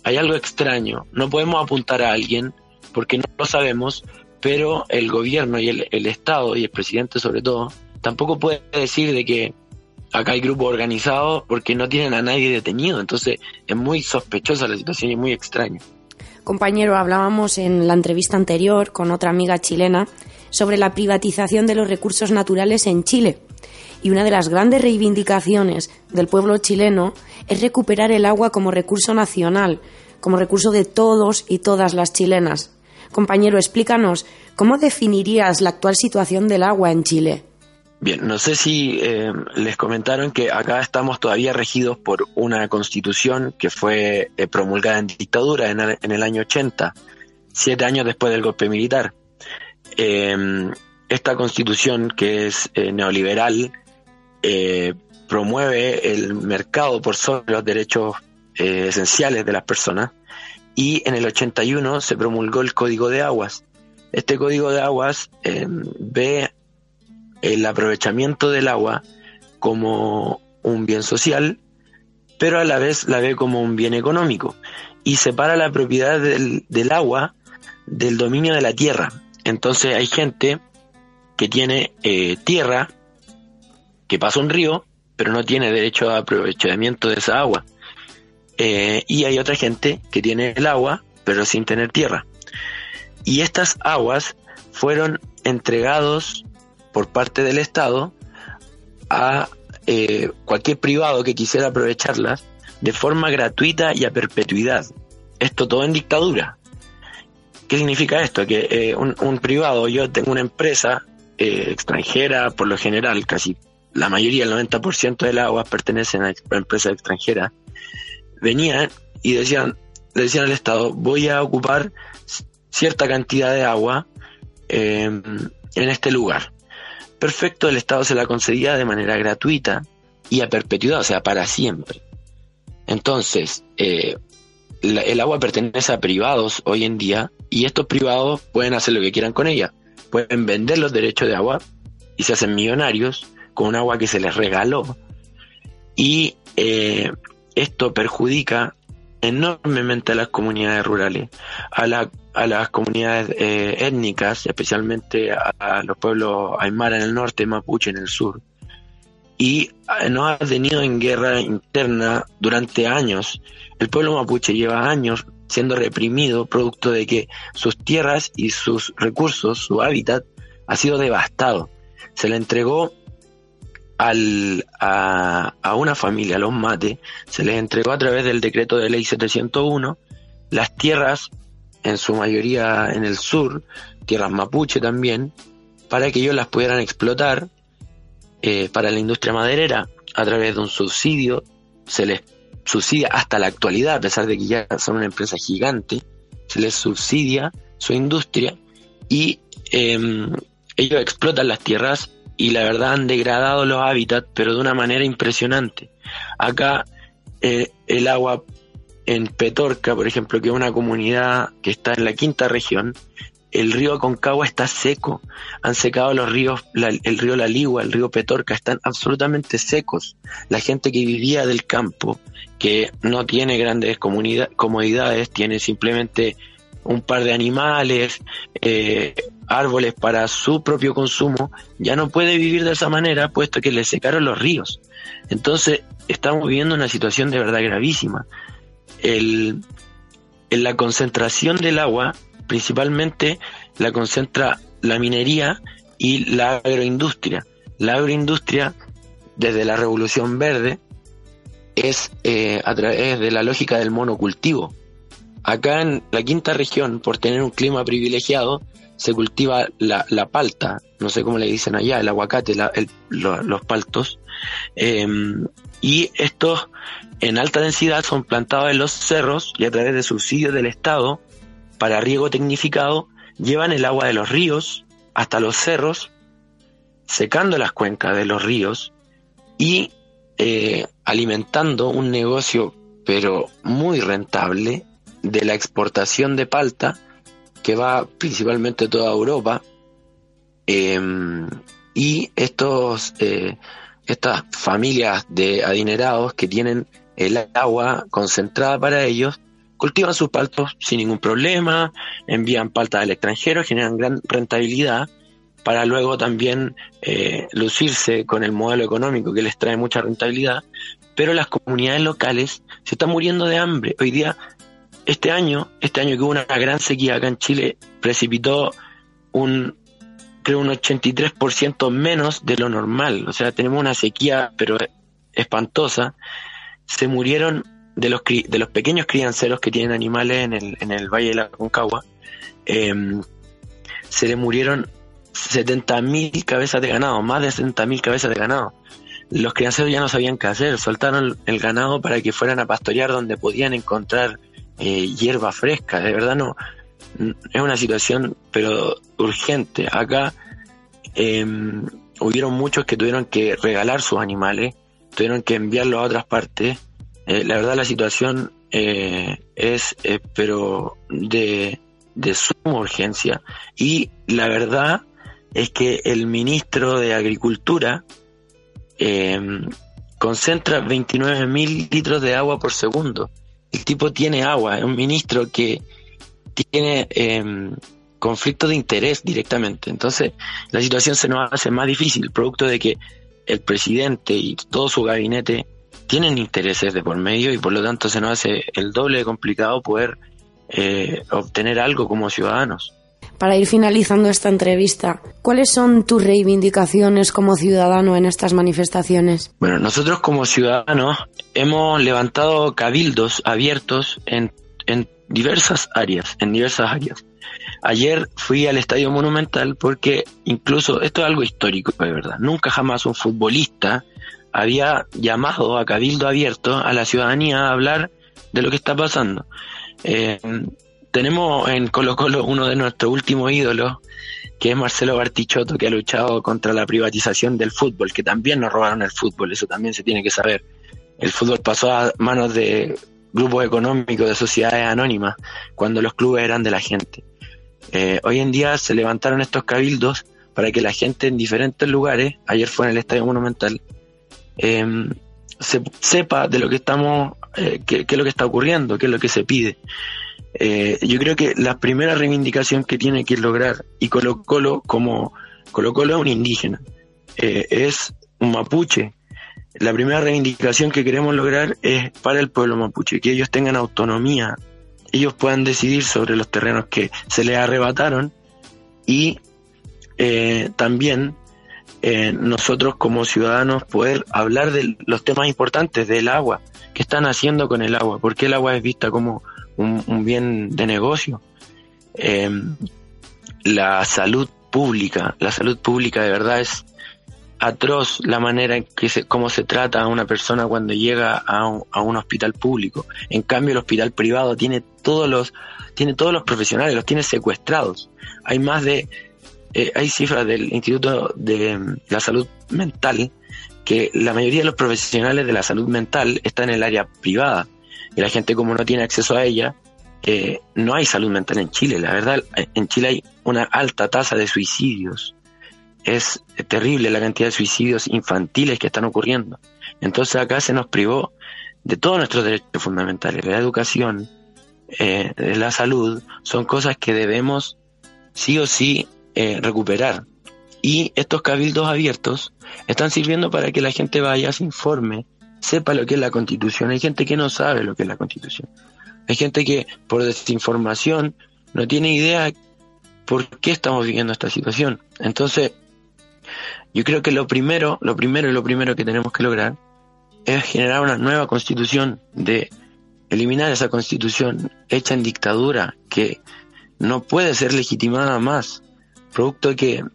hay algo extraño. No podemos apuntar a alguien porque no lo sabemos, pero el gobierno y el, el Estado y el presidente sobre todo tampoco puede decir de que acá hay grupos organizados porque no tienen a nadie detenido. Entonces es muy sospechosa la situación y muy extraña. Compañero, hablábamos en la entrevista anterior con otra amiga chilena sobre la privatización de los recursos naturales en Chile. Y una de las grandes reivindicaciones del pueblo chileno es recuperar el agua como recurso nacional, como recurso de todos y todas las chilenas. Compañero, explícanos, ¿cómo definirías la actual situación del agua en Chile? Bien, no sé si eh, les comentaron que acá estamos todavía regidos por una constitución que fue eh, promulgada en dictadura en el, año 80, siete años después del golpe militar. Eh, esta constitución que es eh, neoliberal promueve el mercado por sobre los derechos esenciales de las personas y en el 81 se promulgó el Código de Aguas. Este Código de Aguas ve el aprovechamiento del agua como un bien social, pero a la vez la ve como un bien económico y separa la propiedad del, del agua del dominio de la tierra. Entonces hay gente que tiene eh, tierra, que pasa un río, pero no tiene derecho a aprovechamiento de esa agua. Eh, y hay otra gente que tiene el agua, pero sin tener tierra. Y estas aguas fueron entregados por parte del Estado a eh, cualquier privado que quisiera aprovecharlas de forma gratuita y a perpetuidad. Esto todo en dictadura. ¿Qué significa esto? Que eh, un, privado, yo tengo una empresa eh, extranjera, por lo general, casi la mayoría, el 90% del agua pertenecen a empresas extranjeras, venían y decían, decían al Estado, voy a ocupar cierta cantidad de agua en este lugar perfecto, el Estado se la concedía de manera gratuita y a perpetuidad, o sea, para siempre. Entonces, eh, el agua pertenece a privados hoy en día y estos privados pueden hacer lo que quieran con ella. Pueden vender los derechos de agua y se hacen millonarios con un agua que se les regaló. Y eh, esto perjudica enormemente a las comunidades rurales, a, la, a las comunidades eh, étnicas, especialmente a, los pueblos aymara en el norte, mapuche en el sur. Y eh, nos ha tenido en guerra interna durante años. El pueblo mapuche lleva años siendo reprimido producto de que sus tierras y sus recursos, su hábitat, ha sido devastado. Se le entregó al, a, a, una familia, a los mate, se les entregó a través del decreto de ley 701 las tierras, en su mayoría en el sur, tierras mapuche también, para que ellos las pudieran explotar eh, para la industria maderera a través de un subsidio, se les subsidia hasta la actualidad, a pesar de que ya son una empresa gigante, se les subsidia su industria y eh, ellos explotan las tierras y la verdad han degradado los hábitats, pero de una manera impresionante. Acá eh, el agua en Petorca, por ejemplo, que es una comunidad que está en la quinta región, el río Aconcagua está seco. Han secado los ríos, la, el río La Ligua, el río Petorca, están absolutamente secos. La gente que vivía del campo, que no tiene grandes comodidades, tiene simplemente un par de animales, eh, árboles para su propio consumo, ya no puede vivir de esa manera, puesto que le secaron los ríos. Entonces, estamos viviendo una situación de verdad gravísima. El, en la concentración del agua, principalmente la concentra la minería y la agroindustria. La agroindustria, desde la Revolución Verde, es eh, a través de la lógica del monocultivo Acá en la quinta región, por tener un clima privilegiado, se cultiva la, la palta, no sé cómo le dicen allá, el aguacate, el, lo, los paltos. Eh, y estos en alta densidad son plantados en los cerros y a través de subsidios del Estado para riego tecnificado llevan el agua de los ríos hasta los cerros, secando las cuencas de los ríos y eh, alimentando un negocio pero muy rentable de la exportación de palta que va principalmente a toda Europa. Eh, y estos eh, estas familias de adinerados que tienen el agua concentrada para ellos cultivan sus paltos sin ningún problema, envían paltas al extranjero, generan gran rentabilidad para luego también eh, lucirse con el modelo económico que les trae mucha rentabilidad, pero las comunidades locales se están muriendo de hambre. Hoy día este año, este año que hubo una gran sequía acá en Chile, precipitó un, creo un 83% menos de lo normal. O sea, tenemos una sequía, pero espantosa. Se murieron de los, de los pequeños crianceros que tienen animales en el, en el Valle de la Concagua. em, se le murieron 70.000 cabezas de ganado, más de 70.000 cabezas de ganado. Los crianceros ya no sabían qué hacer, soltaron el ganado para que fueran a pastorear donde podían encontrar eh, hierba fresca. De verdad no, es una situación pero urgente. Acá eh, hubieron muchos que tuvieron que regalar sus animales, tuvieron que enviarlos a otras partes. Eh, la verdad la situación eh, es eh, pero de, de suma urgencia y la verdad es que el ministro de Agricultura eh, concentra 29 mil litros de agua por segundo. El tipo tiene agua, es un ministro que tiene eh, conflicto de interés directamente. Entonces, la situación se nos hace más difícil, producto de que el presidente y todo su gabinete tienen intereses de por medio y por lo tanto se nos hace el doble de complicado poder eh, obtener algo como ciudadanos. Para ir finalizando esta entrevista, ¿cuáles son tus reivindicaciones como ciudadano en estas manifestaciones? Bueno, nosotros como ciudadanos hemos levantado cabildos abiertos en, en diversas áreas, en diversas áreas. Ayer fui al Estadio Monumental porque incluso esto es algo histórico, de verdad. Nunca jamás un futbolista había llamado a cabildo abierto a la ciudadanía a hablar de lo que está pasando. Eh, tenemos en Colo Colo uno de nuestros últimos ídolos, que es Marcelo Bartichotto, que ha luchado contra la privatización del fútbol, que también nos robaron el fútbol, eso también se tiene que saber. El fútbol pasó a manos de grupos económicos, de sociedades anónimas, cuando los clubes eran de la gente. Eh, hoy en día se levantaron estos cabildos para que la gente en diferentes lugares, ayer fue en el Estadio Monumental, eh, se, sepa de lo que estamos, eh, qué, qué es lo que está ocurriendo, qué es lo que se pide. Eh, yo creo que la primera reivindicación que tiene que lograr, y Colo Colo como Colo Colo es un indígena, es un mapuche. La primera reivindicación que queremos lograr es para el pueblo mapuche, que ellos tengan autonomía, ellos puedan decidir sobre los terrenos que se les arrebataron y eh, también eh, nosotros como ciudadanos poder hablar de los temas importantes del agua, qué están haciendo con el agua, por qué el agua es vista como un, bien de negocio. Eh, la salud pública, la salud pública de verdad es atroz la manera en que se, cómo se trata a una persona cuando llega a un, a un hospital público. En cambio, el hospital privado tiene todos los, tiene todos los profesionales, los tiene secuestrados. Hay más de, eh, hay cifras del Instituto de mm, la Salud Mental que la mayoría de los profesionales de la salud mental están en el área privada y la gente como no tiene acceso a ella, eh, no hay salud mental en Chile. La verdad, en Chile hay una alta tasa de suicidios. Es terrible la cantidad de suicidios infantiles que están ocurriendo. Entonces acá se nos privó de todos nuestros derechos fundamentales. La educación, eh, la salud, son cosas que debemos sí o sí eh, recuperar. Y estos cabildos abiertos están sirviendo para que la gente vaya, se informe, sepa lo que es la constitución. Hay gente que no sabe lo que es la constitución. Hay gente que por desinformación no tiene idea por qué estamos viviendo esta situación. Entonces, yo creo que lo primero, lo primero y lo primero que tenemos que lograr es generar una nueva constitución, de eliminar esa constitución hecha en dictadura que no puede ser legitimada más, producto de que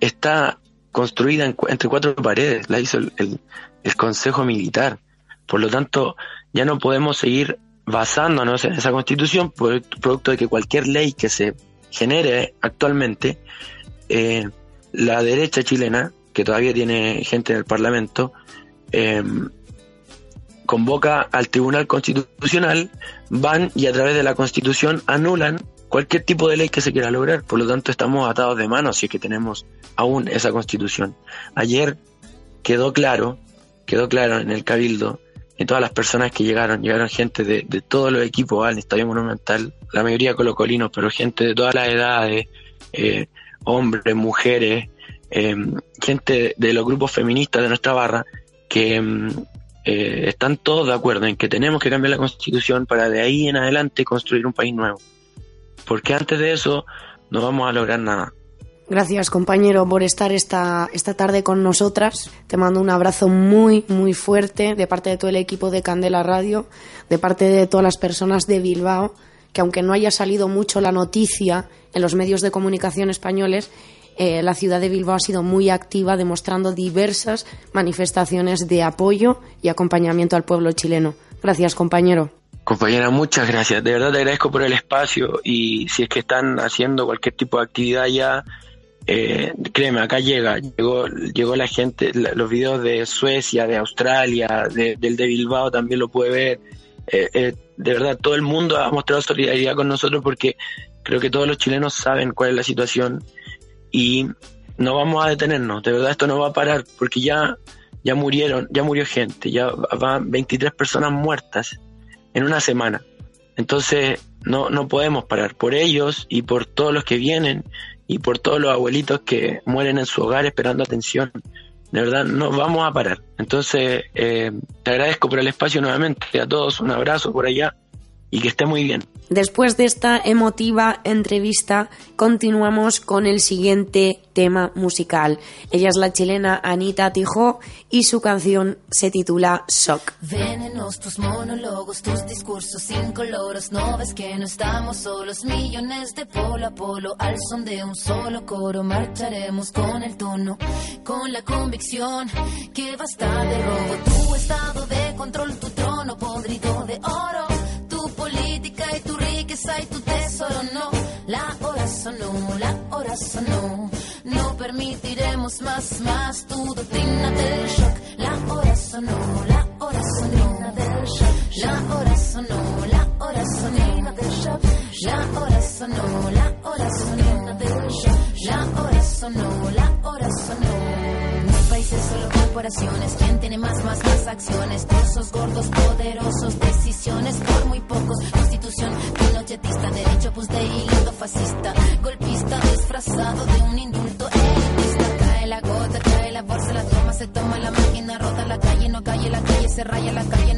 está construida en, entre cuatro paredes, la hizo el, el, Consejo Militar. Por lo tanto, ya no podemos seguir basándonos en esa constitución, producto de que cualquier ley que se genere actualmente, eh, la derecha chilena, que todavía tiene gente en el Parlamento, eh, convoca al Tribunal Constitucional, van y a través de la Constitución anulan cualquier tipo de ley que se quiera lograr. Por lo tanto, estamos atados de manos si es que tenemos aún esa Constitución. Ayer quedó claro, quedó claro en el Cabildo, y todas las personas que llegaron, llegaron gente de, de todos los equipos al Estadio Monumental, la mayoría colocolinos, pero gente de todas las edades, eh, hombres, mujeres, eh, gente de los grupos feministas de nuestra barra, que eh, están todos de acuerdo en que tenemos que cambiar la constitución para de ahí en adelante construir un país nuevo. Porque antes de eso no vamos a lograr nada. Gracias, compañero, por estar esta, esta tarde con nosotras. Te mando un abrazo muy, muy fuerte de parte de todo el equipo de Candela Radio, de parte de todas las personas de Bilbao que aunque no haya salido mucho la noticia en los medios de comunicación españoles, eh, la ciudad de Bilbao ha sido muy activa demostrando diversas manifestaciones de apoyo y acompañamiento al pueblo chileno. Gracias, compañero. Compañera, muchas gracias. De verdad te agradezco por el espacio y si es que están haciendo cualquier tipo de actividad ya, eh, créeme, acá llega, llegó, llegó la gente, los videos de Suecia, de Australia, de- del de Bilbao también lo puede ver. Eh, eh, de verdad, todo el mundo ha mostrado solidaridad con nosotros porque creo que todos los chilenos saben cuál es la situación y no vamos a detenernos. De verdad, esto no va a parar porque ya, ya murieron, ya murió gente, ya van 23 personas muertas en una semana. Entonces, no, no podemos parar por ellos y por todos los que vienen y por todos los abuelitos que mueren en su hogar esperando atención. De verdad, no vamos a parar. Entonces, eh, te agradezco por el espacio nuevamente. A todos un abrazo por allá y que esté muy bien. Después de esta emotiva entrevista, continuamos con el siguiente tema musical. Ella es la chilena Anita Tijó y su canción se titula Shock. Venenos tus monólogos, tus discursos incoloros. No ves que no estamos solos, millones de polo a polo. Al son de un solo coro, marcharemos con el tono, con la convicción que basta de robo. Tu estado de control, tu trono podrido de oro. Tu política y tu riqueza y tu tesoro, no. La hora sonó, la hora sonó. No permitiremos más, más tu doctrina del shock. La hora sonó, la hora sonó. La hora sonó, la hora sonó. La hora sonó, la hora sonó. La hora sonó, la hora sonó. Corporaciones. ¿Quién tiene más, más, más acciones? Trozos gordos, poderosos, decisiones por muy pocos. Constitución pinochetista, derecho pues de hilo fascista. Golpista disfrazado de un indulto elitista. Cae la gota, cae la bolsa, la toma, se toma la máquina, rota la calle, no calle, la calle se raya, la calle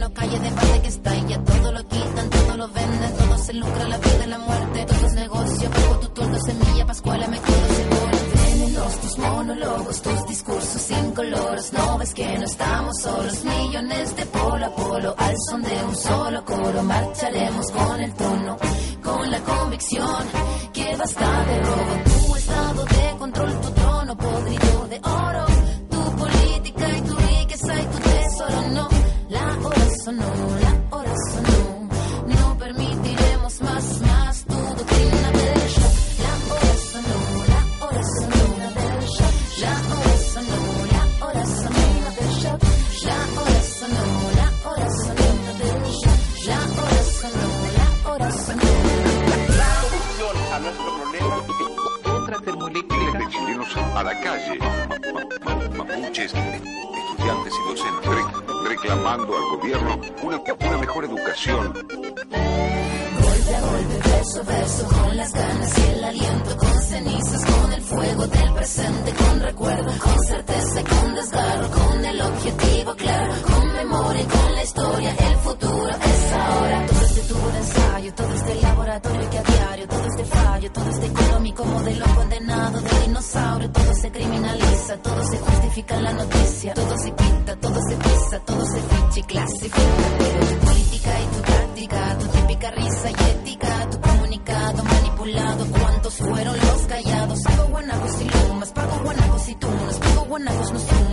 no ves que no estamos solos, millones de polo a polo, al son de un solo coro, marcharemos con el tono, con la convicción que basta de robo, tu estado de control, tu reclamando al gobierno una, una mejor educación. Golpe a golpe, verso a verso, con las ganas y el aliento, con cenizas, con el fuego del presente, con recuerdo, con certeza y con desgarro, con el objetivo claro, con memoria y con la historia, el futuro es ahora. Todo este tubo de ensayo, todo este laboratorio que a diario, todo este fallo, todo este económico modelo condenado de dinosaurio, todo se criminaliza, todo se justifica en la noticia, todo se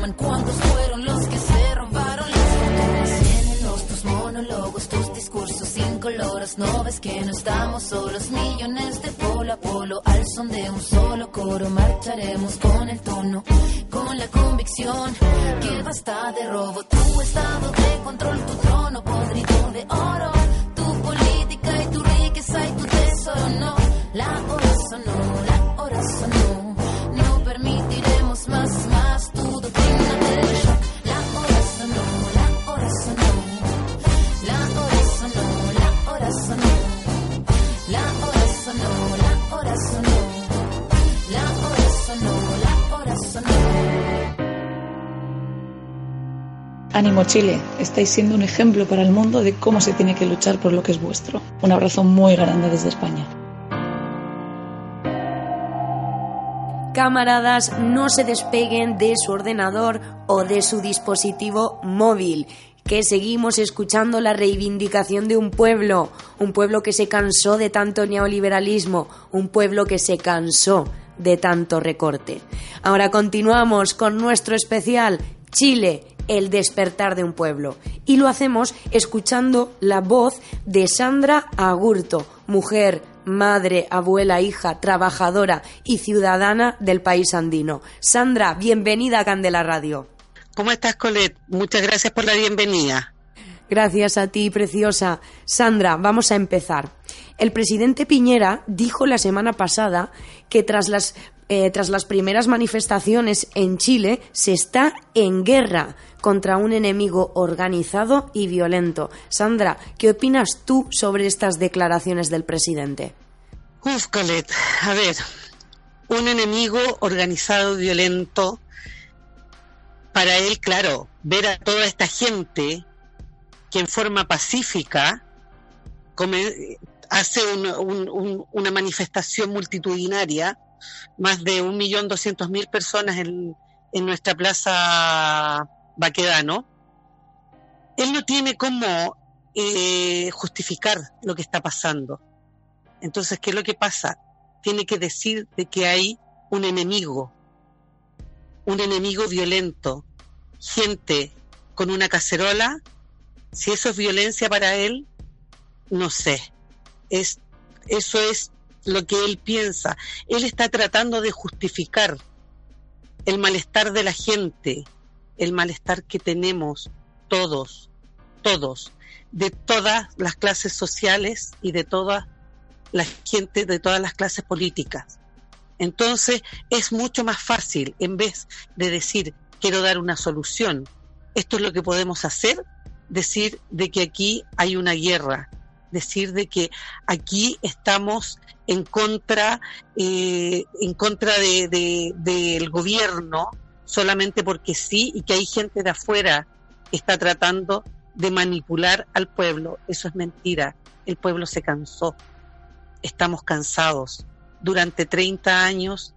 ¿cuántos fueron los que se robaron las fortunas? Venenos tus monólogos, tus discursos incoloros, no ves que no estamos solos, millones de polo a polo, al son de un solo coro, marcharemos con el tono, con la convicción que basta de robo, tu estado de control, tu trono podrido de oro, Ánimo Chile, estáis siendo un ejemplo para el mundo de cómo se tiene que luchar por lo que es vuestro. Un abrazo muy grande desde España. Camaradas, no se despeguen de su ordenador o de su dispositivo móvil, que seguimos escuchando la reivindicación de un pueblo, un pueblo que se cansó de tanto neoliberalismo, un pueblo que se cansó de tanto recorte. Ahora continuamos con nuestro especial Chile, el despertar de un pueblo. Y lo hacemos escuchando la voz de Sandra Agurto, mujer, madre, abuela, hija, trabajadora y ciudadana del país andino. Sandra, bienvenida a Candela Radio. ¿Cómo estás, Colette? Muchas gracias por la bienvenida. Gracias a ti, preciosa. Sandra, vamos a empezar. El presidente Piñera dijo la semana pasada que tras las, eh, tras las primeras manifestaciones en Chile se está en guerra contra un enemigo organizado y violento. Sandra, ¿qué opinas tú sobre estas declaraciones del presidente? Uf, Colette, a ver, un enemigo organizado y violento, para él, claro, ver a toda esta gente que en forma pacífica hace un, un, un, una manifestación multitudinaria, más de un millón doscientos mil personas en, en nuestra plaza Baquedano, él no tiene cómo eh, justificar lo que está pasando. Entonces, ¿qué es lo que pasa? Tiene que decir de que hay un enemigo, un enemigo violento, gente con una cacerola, si eso es violencia para él, no sé. Es, eso es lo que él piensa. Él está tratando de justificar el malestar de la gente, el malestar que tenemos todos, todos, de todas las clases sociales y de gente, de todas las clases políticas. Entonces es mucho más fácil, en vez de decir quiero dar una solución, esto es lo que podemos hacer, decir de que aquí hay una guerra, decir de que aquí estamos en contra, eh, en contra de, de, del gobierno solamente porque sí y que hay gente de afuera que está tratando de manipular al pueblo. Eso es mentira. El pueblo se cansó. Estamos cansados. Durante 30 años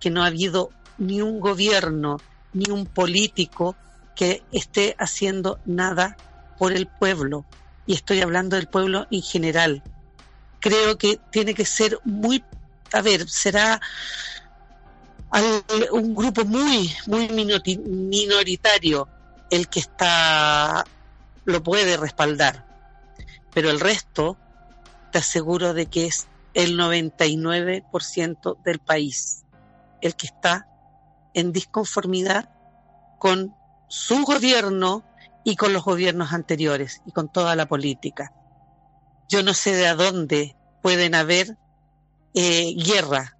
que no ha habido ni un gobierno, ni un político que esté haciendo nada por el pueblo. Y estoy hablando del pueblo en general. Creo que tiene que ser muy, a ver, será un grupo muy, muy minoritario el que está, lo puede respaldar. Pero el resto, te aseguro de que es el 99% del país el que está en disconformidad con su gobierno y con los gobiernos anteriores y con toda la política. Yo no sé de a dónde pueden haber eh, guerra.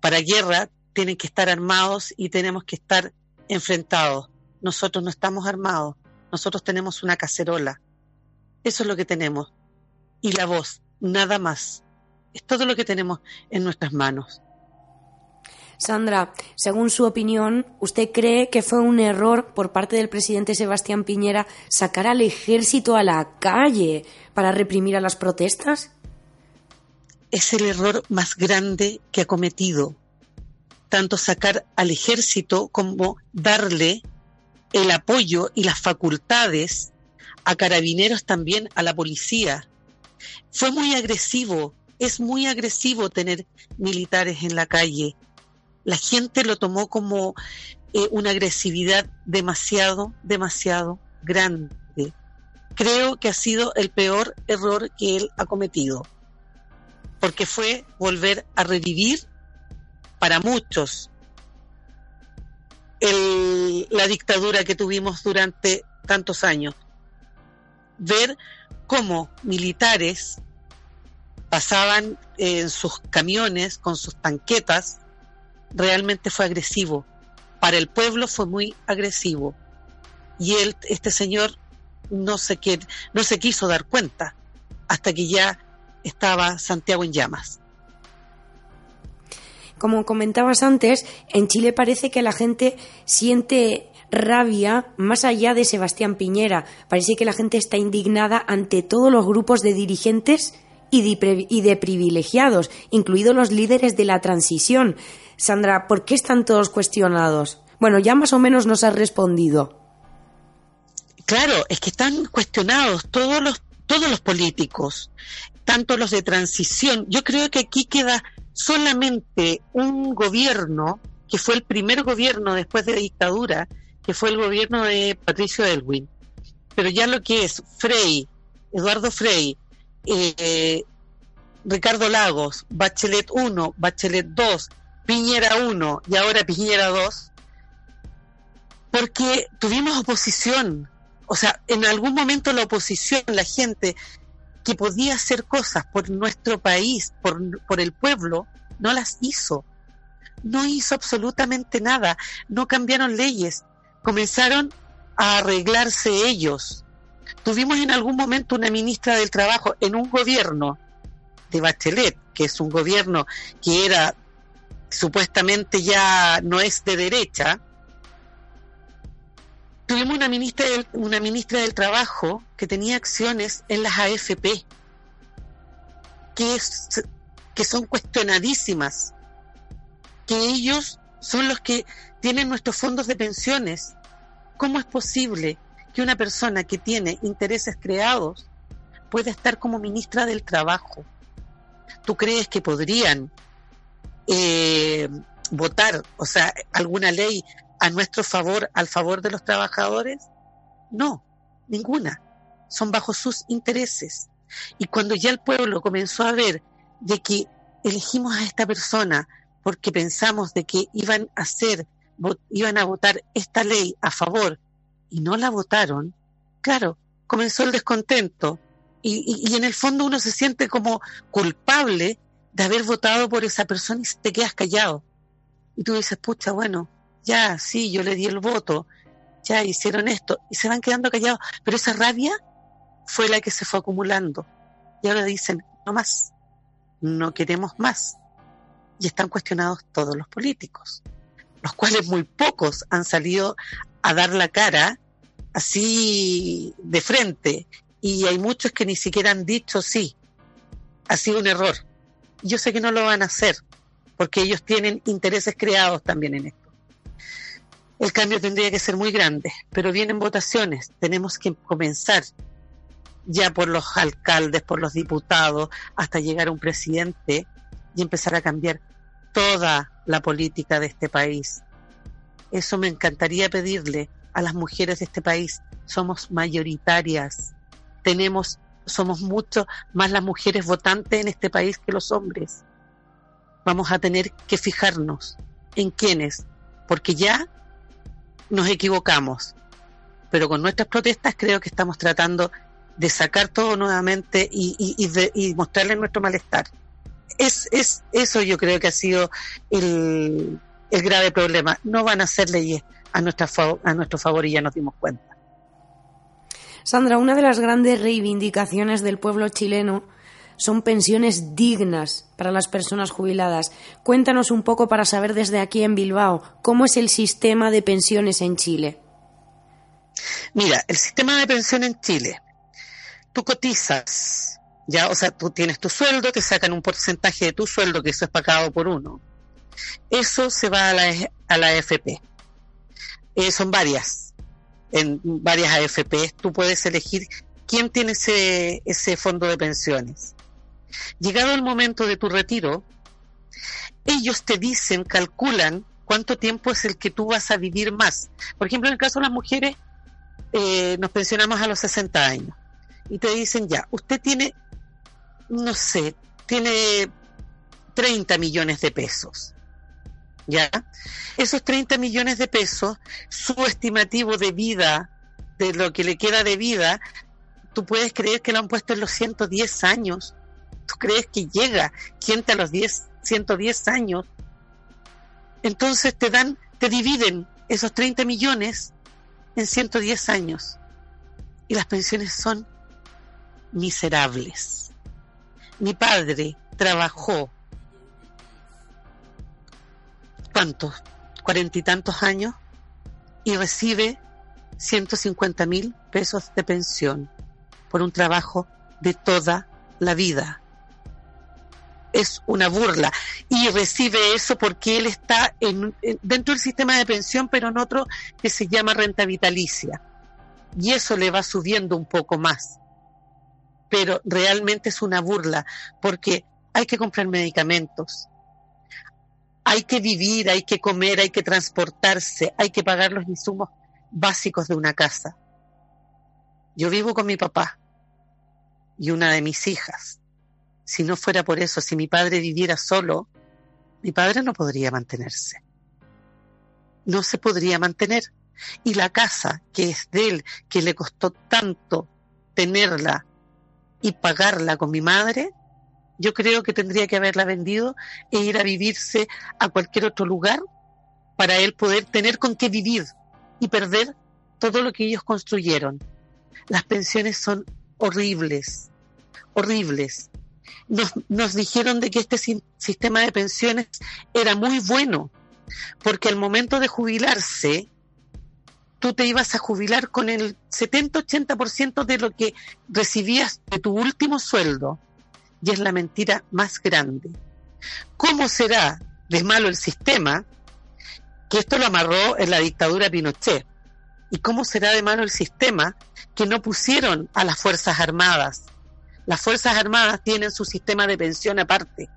Para guerra tienen que estar armados y tenemos que estar enfrentados. Nosotros no estamos armados, nosotros tenemos una cacerola. Eso es lo que tenemos. Y la voz, nada más. Es todo lo que tenemos en nuestras manos. Sandra, según su opinión, ¿usted cree que fue un error por parte del presidente Sebastián Piñera sacar al ejército a la calle para reprimir a las protestas? Es el error más grande que ha cometido tanto sacar al ejército como darle el apoyo y las facultades a carabineros también a la policía. Fue muy agresivo, es muy agresivo tener militares en la calle. La gente lo tomó como eh, una agresividad demasiado, demasiado grande. Creo que ha sido el peor error que él ha cometido, porque fue volver a revivir para muchos la dictadura que tuvimos durante tantos años. Ver cómo militares pasaban en sus camiones con sus tanquetas, realmente fue agresivo. Para el pueblo fue muy agresivo. Y él, este señor no se, no se quiso dar cuenta hasta que ya estaba Santiago en llamas. Como comentabas antes, en Chile parece que la gente siente rabia más allá de Sebastián Piñera. Parece que la gente está indignada ante todos los grupos de dirigentes y de privilegiados, incluidos los líderes de la transición. Sandra, ¿por qué están todos cuestionados? Bueno, ya más o menos nos has respondido. claro, es que están cuestionados todos los, todos los políticos, tanto los de transición. Yo creo que aquí queda solamente un gobierno, que fue el primer gobierno después de la dictadura, que fue el gobierno de Patricio Elwin. Pero ya lo que es Frey, Eduardo Frey, eh, Ricardo Lagos, Bachelet 1, Bachelet 2, Piñera 1 y ahora Piñera 2, porque tuvimos oposición. O sea, en algún momento la oposición, la gente que podía hacer cosas por nuestro país, por, por el pueblo, no las hizo. No hizo absolutamente nada. No cambiaron leyes. Comenzaron a arreglarse ellos. Tuvimos en algún momento una ministra del Trabajo en un gobierno de Bachelet, que es un gobierno que era supuestamente ya no es de derecha, tuvimos una ministra del, una ministra del Trabajo que tenía acciones en las AFP, que, es, que son cuestionadísimas, que ellos son los que tienen nuestros fondos de pensiones. ¿Cómo es posible que una persona que tiene intereses creados pueda estar como ministra del Trabajo? ¿Tú crees que podrían eh, votar, o sea, alguna ley a nuestro favor, al favor de los trabajadores? No, ninguna. Son bajo sus intereses. Y cuando ya el pueblo comenzó a ver de que elegimos a esta persona porque pensamos de que iban a hacer, iban a votar esta ley a favor y no la votaron, claro, comenzó el descontento. Y, y en el fondo uno se siente como culpable de haber votado por esa persona y te quedas callado. Y tú dices, pucha, bueno, ya, sí, yo le di el voto, ya hicieron esto, y se van quedando callados. Pero esa rabia fue la que se fue acumulando. Y ahora dicen, no más, no queremos más. Y están cuestionados todos los políticos, los cuales muy pocos han salido a dar la cara así de frente. Y hay muchos que ni siquiera han dicho sí, ha sido un error yo sé que no lo van a hacer, porque ellos tienen intereses creados también en esto. El cambio tendría que ser muy grande, pero vienen votaciones, tenemos que comenzar ya por los alcaldes, por los diputados, hasta llegar a un presidente y empezar a cambiar toda la política de este país. Eso me encantaría pedirle a las mujeres de este país. Somos mayoritarias, tenemos somos mucho más las mujeres votantes en este país que los hombres. Vamos a tener que fijarnos en quiénes, porque ya nos equivocamos. Pero con nuestras protestas creo que estamos tratando de sacar todo nuevamente y, y, mostrarles nuestro malestar. Es, es, eso yo creo que ha sido el, el grave problema. No van a hacer leyes a, nuestra, a nuestro favor y ya nos dimos cuenta. Sandra, una de las grandes reivindicaciones del pueblo chileno son pensiones dignas para las personas jubiladas. Cuéntanos un poco para saber desde aquí en Bilbao cómo es el sistema de pensiones en Chile. Mira, el sistema de pensión en Chile, tú cotizas, ya, o sea, tú tienes tu sueldo, te sacan un porcentaje de tu sueldo, que eso es pagado por uno. Eso se va a la, a la AFP. Eh, son varias, en varias AFP, tú puedes elegir quién tiene ese, ese fondo de pensiones. Llegado el momento de tu retiro, ellos te dicen, calculan cuánto tiempo es el que tú vas a vivir más. Por ejemplo, en el caso de las mujeres, eh, nos pensionamos a los 60 años y te dicen ya, usted tiene, no sé, tiene 30 millones de pesos. ¿Ya? Esos 30 millones de pesos, su estimativo de vida, de lo que le queda de vida, tú puedes creer que lo han puesto en los 110 años. ¿Tú crees que llega gente a los 10, 110 años? Entonces te dan, te dividen esos 30 millones en 110 años. Y las pensiones son miserables. Mi padre trabajó ¿cuántos? Cuarenta y tantos años y recibe 150 mil pesos de pensión por un trabajo de toda la vida. Es una burla. Y recibe eso porque él está en, dentro del sistema de pensión, pero en otro que se llama renta vitalicia. y eso le va subiendo un poco más. Pero realmente es una burla porque hay que comprar medicamentos, hay que vivir, hay que comer, hay que transportarse, hay que pagar los insumos básicos de una casa. Yo vivo con mi papá y una de mis hijas. Si no fuera por eso, si mi padre viviera solo, mi padre no podría mantenerse. No se podría mantener. Y la casa que es de él, que le costó tanto tenerla y pagarla con mi madre, yo creo que tendría que haberla vendido e ir a vivirse a cualquier otro lugar para él poder tener con qué vivir y perder todo lo que ellos construyeron. Las pensiones son horribles, horribles. Nos, nos dijeron de que este si- sistema de pensiones era muy bueno, porque al momento de jubilarse, tú te ibas a jubilar con el 70-80% de lo que recibías de tu último sueldo. Y es la mentira más grande. ¿Cómo será de malo el sistema? Que esto lo amarró en la dictadura Pinochet. ¿Y cómo será de malo el sistema que no pusieron a las Fuerzas Armadas? Las Fuerzas Armadas tienen su sistema de pensión aparte.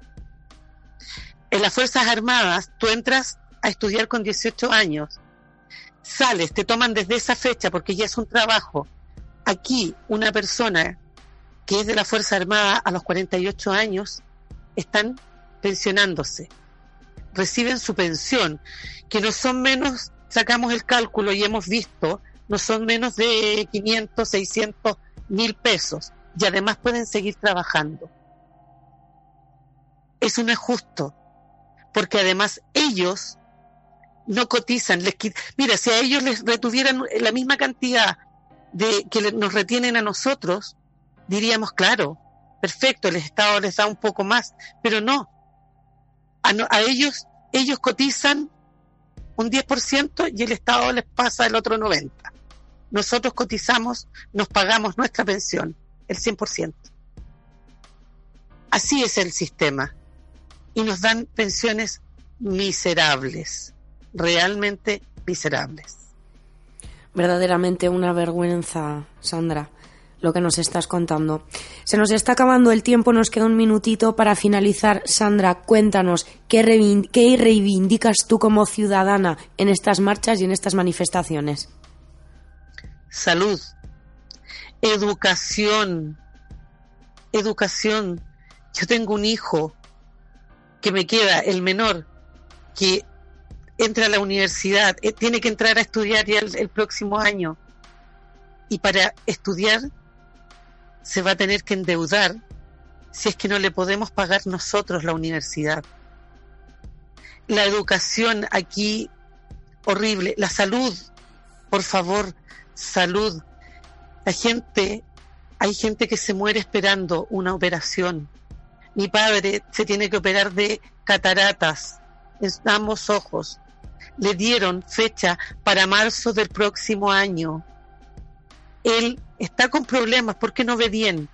En las Fuerzas Armadas tú entras a estudiar con 18 años, sales, te toman desde esa fecha porque ya es un trabajo. Aquí una persona que es de la Fuerza Armada a los 48 años están pensionándose, reciben su pensión, que no son menos, sacamos el cálculo y hemos visto, no son menos de 500, 600 mil pesos y además pueden seguir trabajando. Eso no es justo, porque además ellos no cotizan. Les Mira, si a ellos les retuvieran la misma cantidad de que nos retienen a nosotros, diríamos, claro, perfecto, el Estado les da un poco más, pero no. A, ellos, ellos cotizan un 10% y el Estado les pasa el otro 90%. Nosotros cotizamos, nos pagamos nuestra pensión, el 100%. Así es el sistema. Y nos dan pensiones miserables, realmente miserables. Verdaderamente una vergüenza, Sandra, lo que nos estás contando. Se nos está acabando el tiempo, nos queda un minutito para finalizar. Sandra, cuéntanos, ¿qué, reivin- qué reivindicas tú como ciudadana en estas marchas y en estas manifestaciones? salud, educación, educación. Yo tengo un hijo que me queda, el menor, que entra a la universidad, eh, tiene que entrar a estudiar ya el próximo año. Y para estudiar se va a tener que endeudar si es que no le podemos pagar nosotros la universidad. La educación aquí horrible, la salud, por favor, salud. La gente, hay gente que se muere esperando una operación. Mi padre se tiene que operar de cataratas en ambos ojos. Le dieron fecha para marzo del próximo año. Él está con problemas porque no ve bien.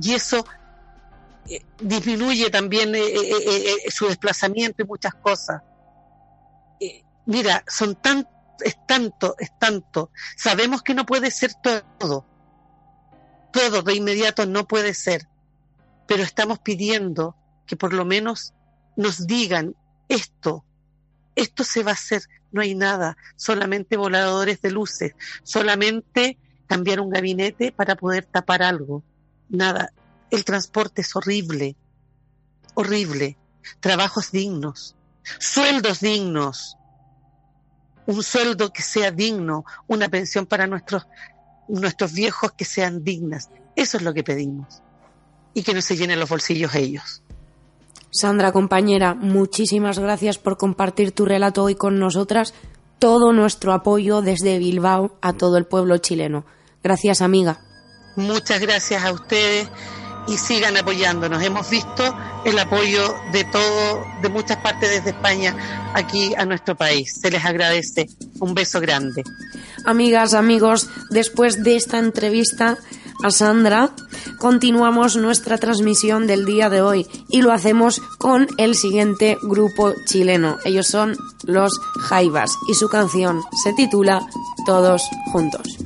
Y eso eh, disminuye también eh, eh, su desplazamiento y muchas cosas. Mira, son tan, es tanto, es tanto. Sabemos que no puede ser todo. Todo de inmediato no puede ser. Pero estamos pidiendo que por lo menos nos digan esto, esto se va a hacer, no hay nada, solamente voladores de luces, solamente cambiar un gabinete para poder tapar algo, nada. El transporte es horrible, horrible. Trabajos dignos, sueldos dignos, un sueldo que sea digno, una pensión para nuestros, nuestros viejos que sean dignas. Eso es lo que pedimos. Y que no se llenen los bolsillos ellos. Sandra, compañera, muchísimas gracias por compartir tu relato hoy con nosotras. Todo nuestro apoyo desde Bilbao a todo el pueblo chileno. Gracias, amiga. Muchas gracias a ustedes y sigan apoyándonos. Hemos visto el apoyo de todo, de muchas partes desde España aquí a nuestro país. Se les agradece. Un beso grande. Amigas, amigos, después de esta entrevista a Sandra, continuamos nuestra transmisión del día de hoy y lo hacemos con el siguiente grupo chileno. Ellos son los Jaivas y su canción se titula Todos Juntos.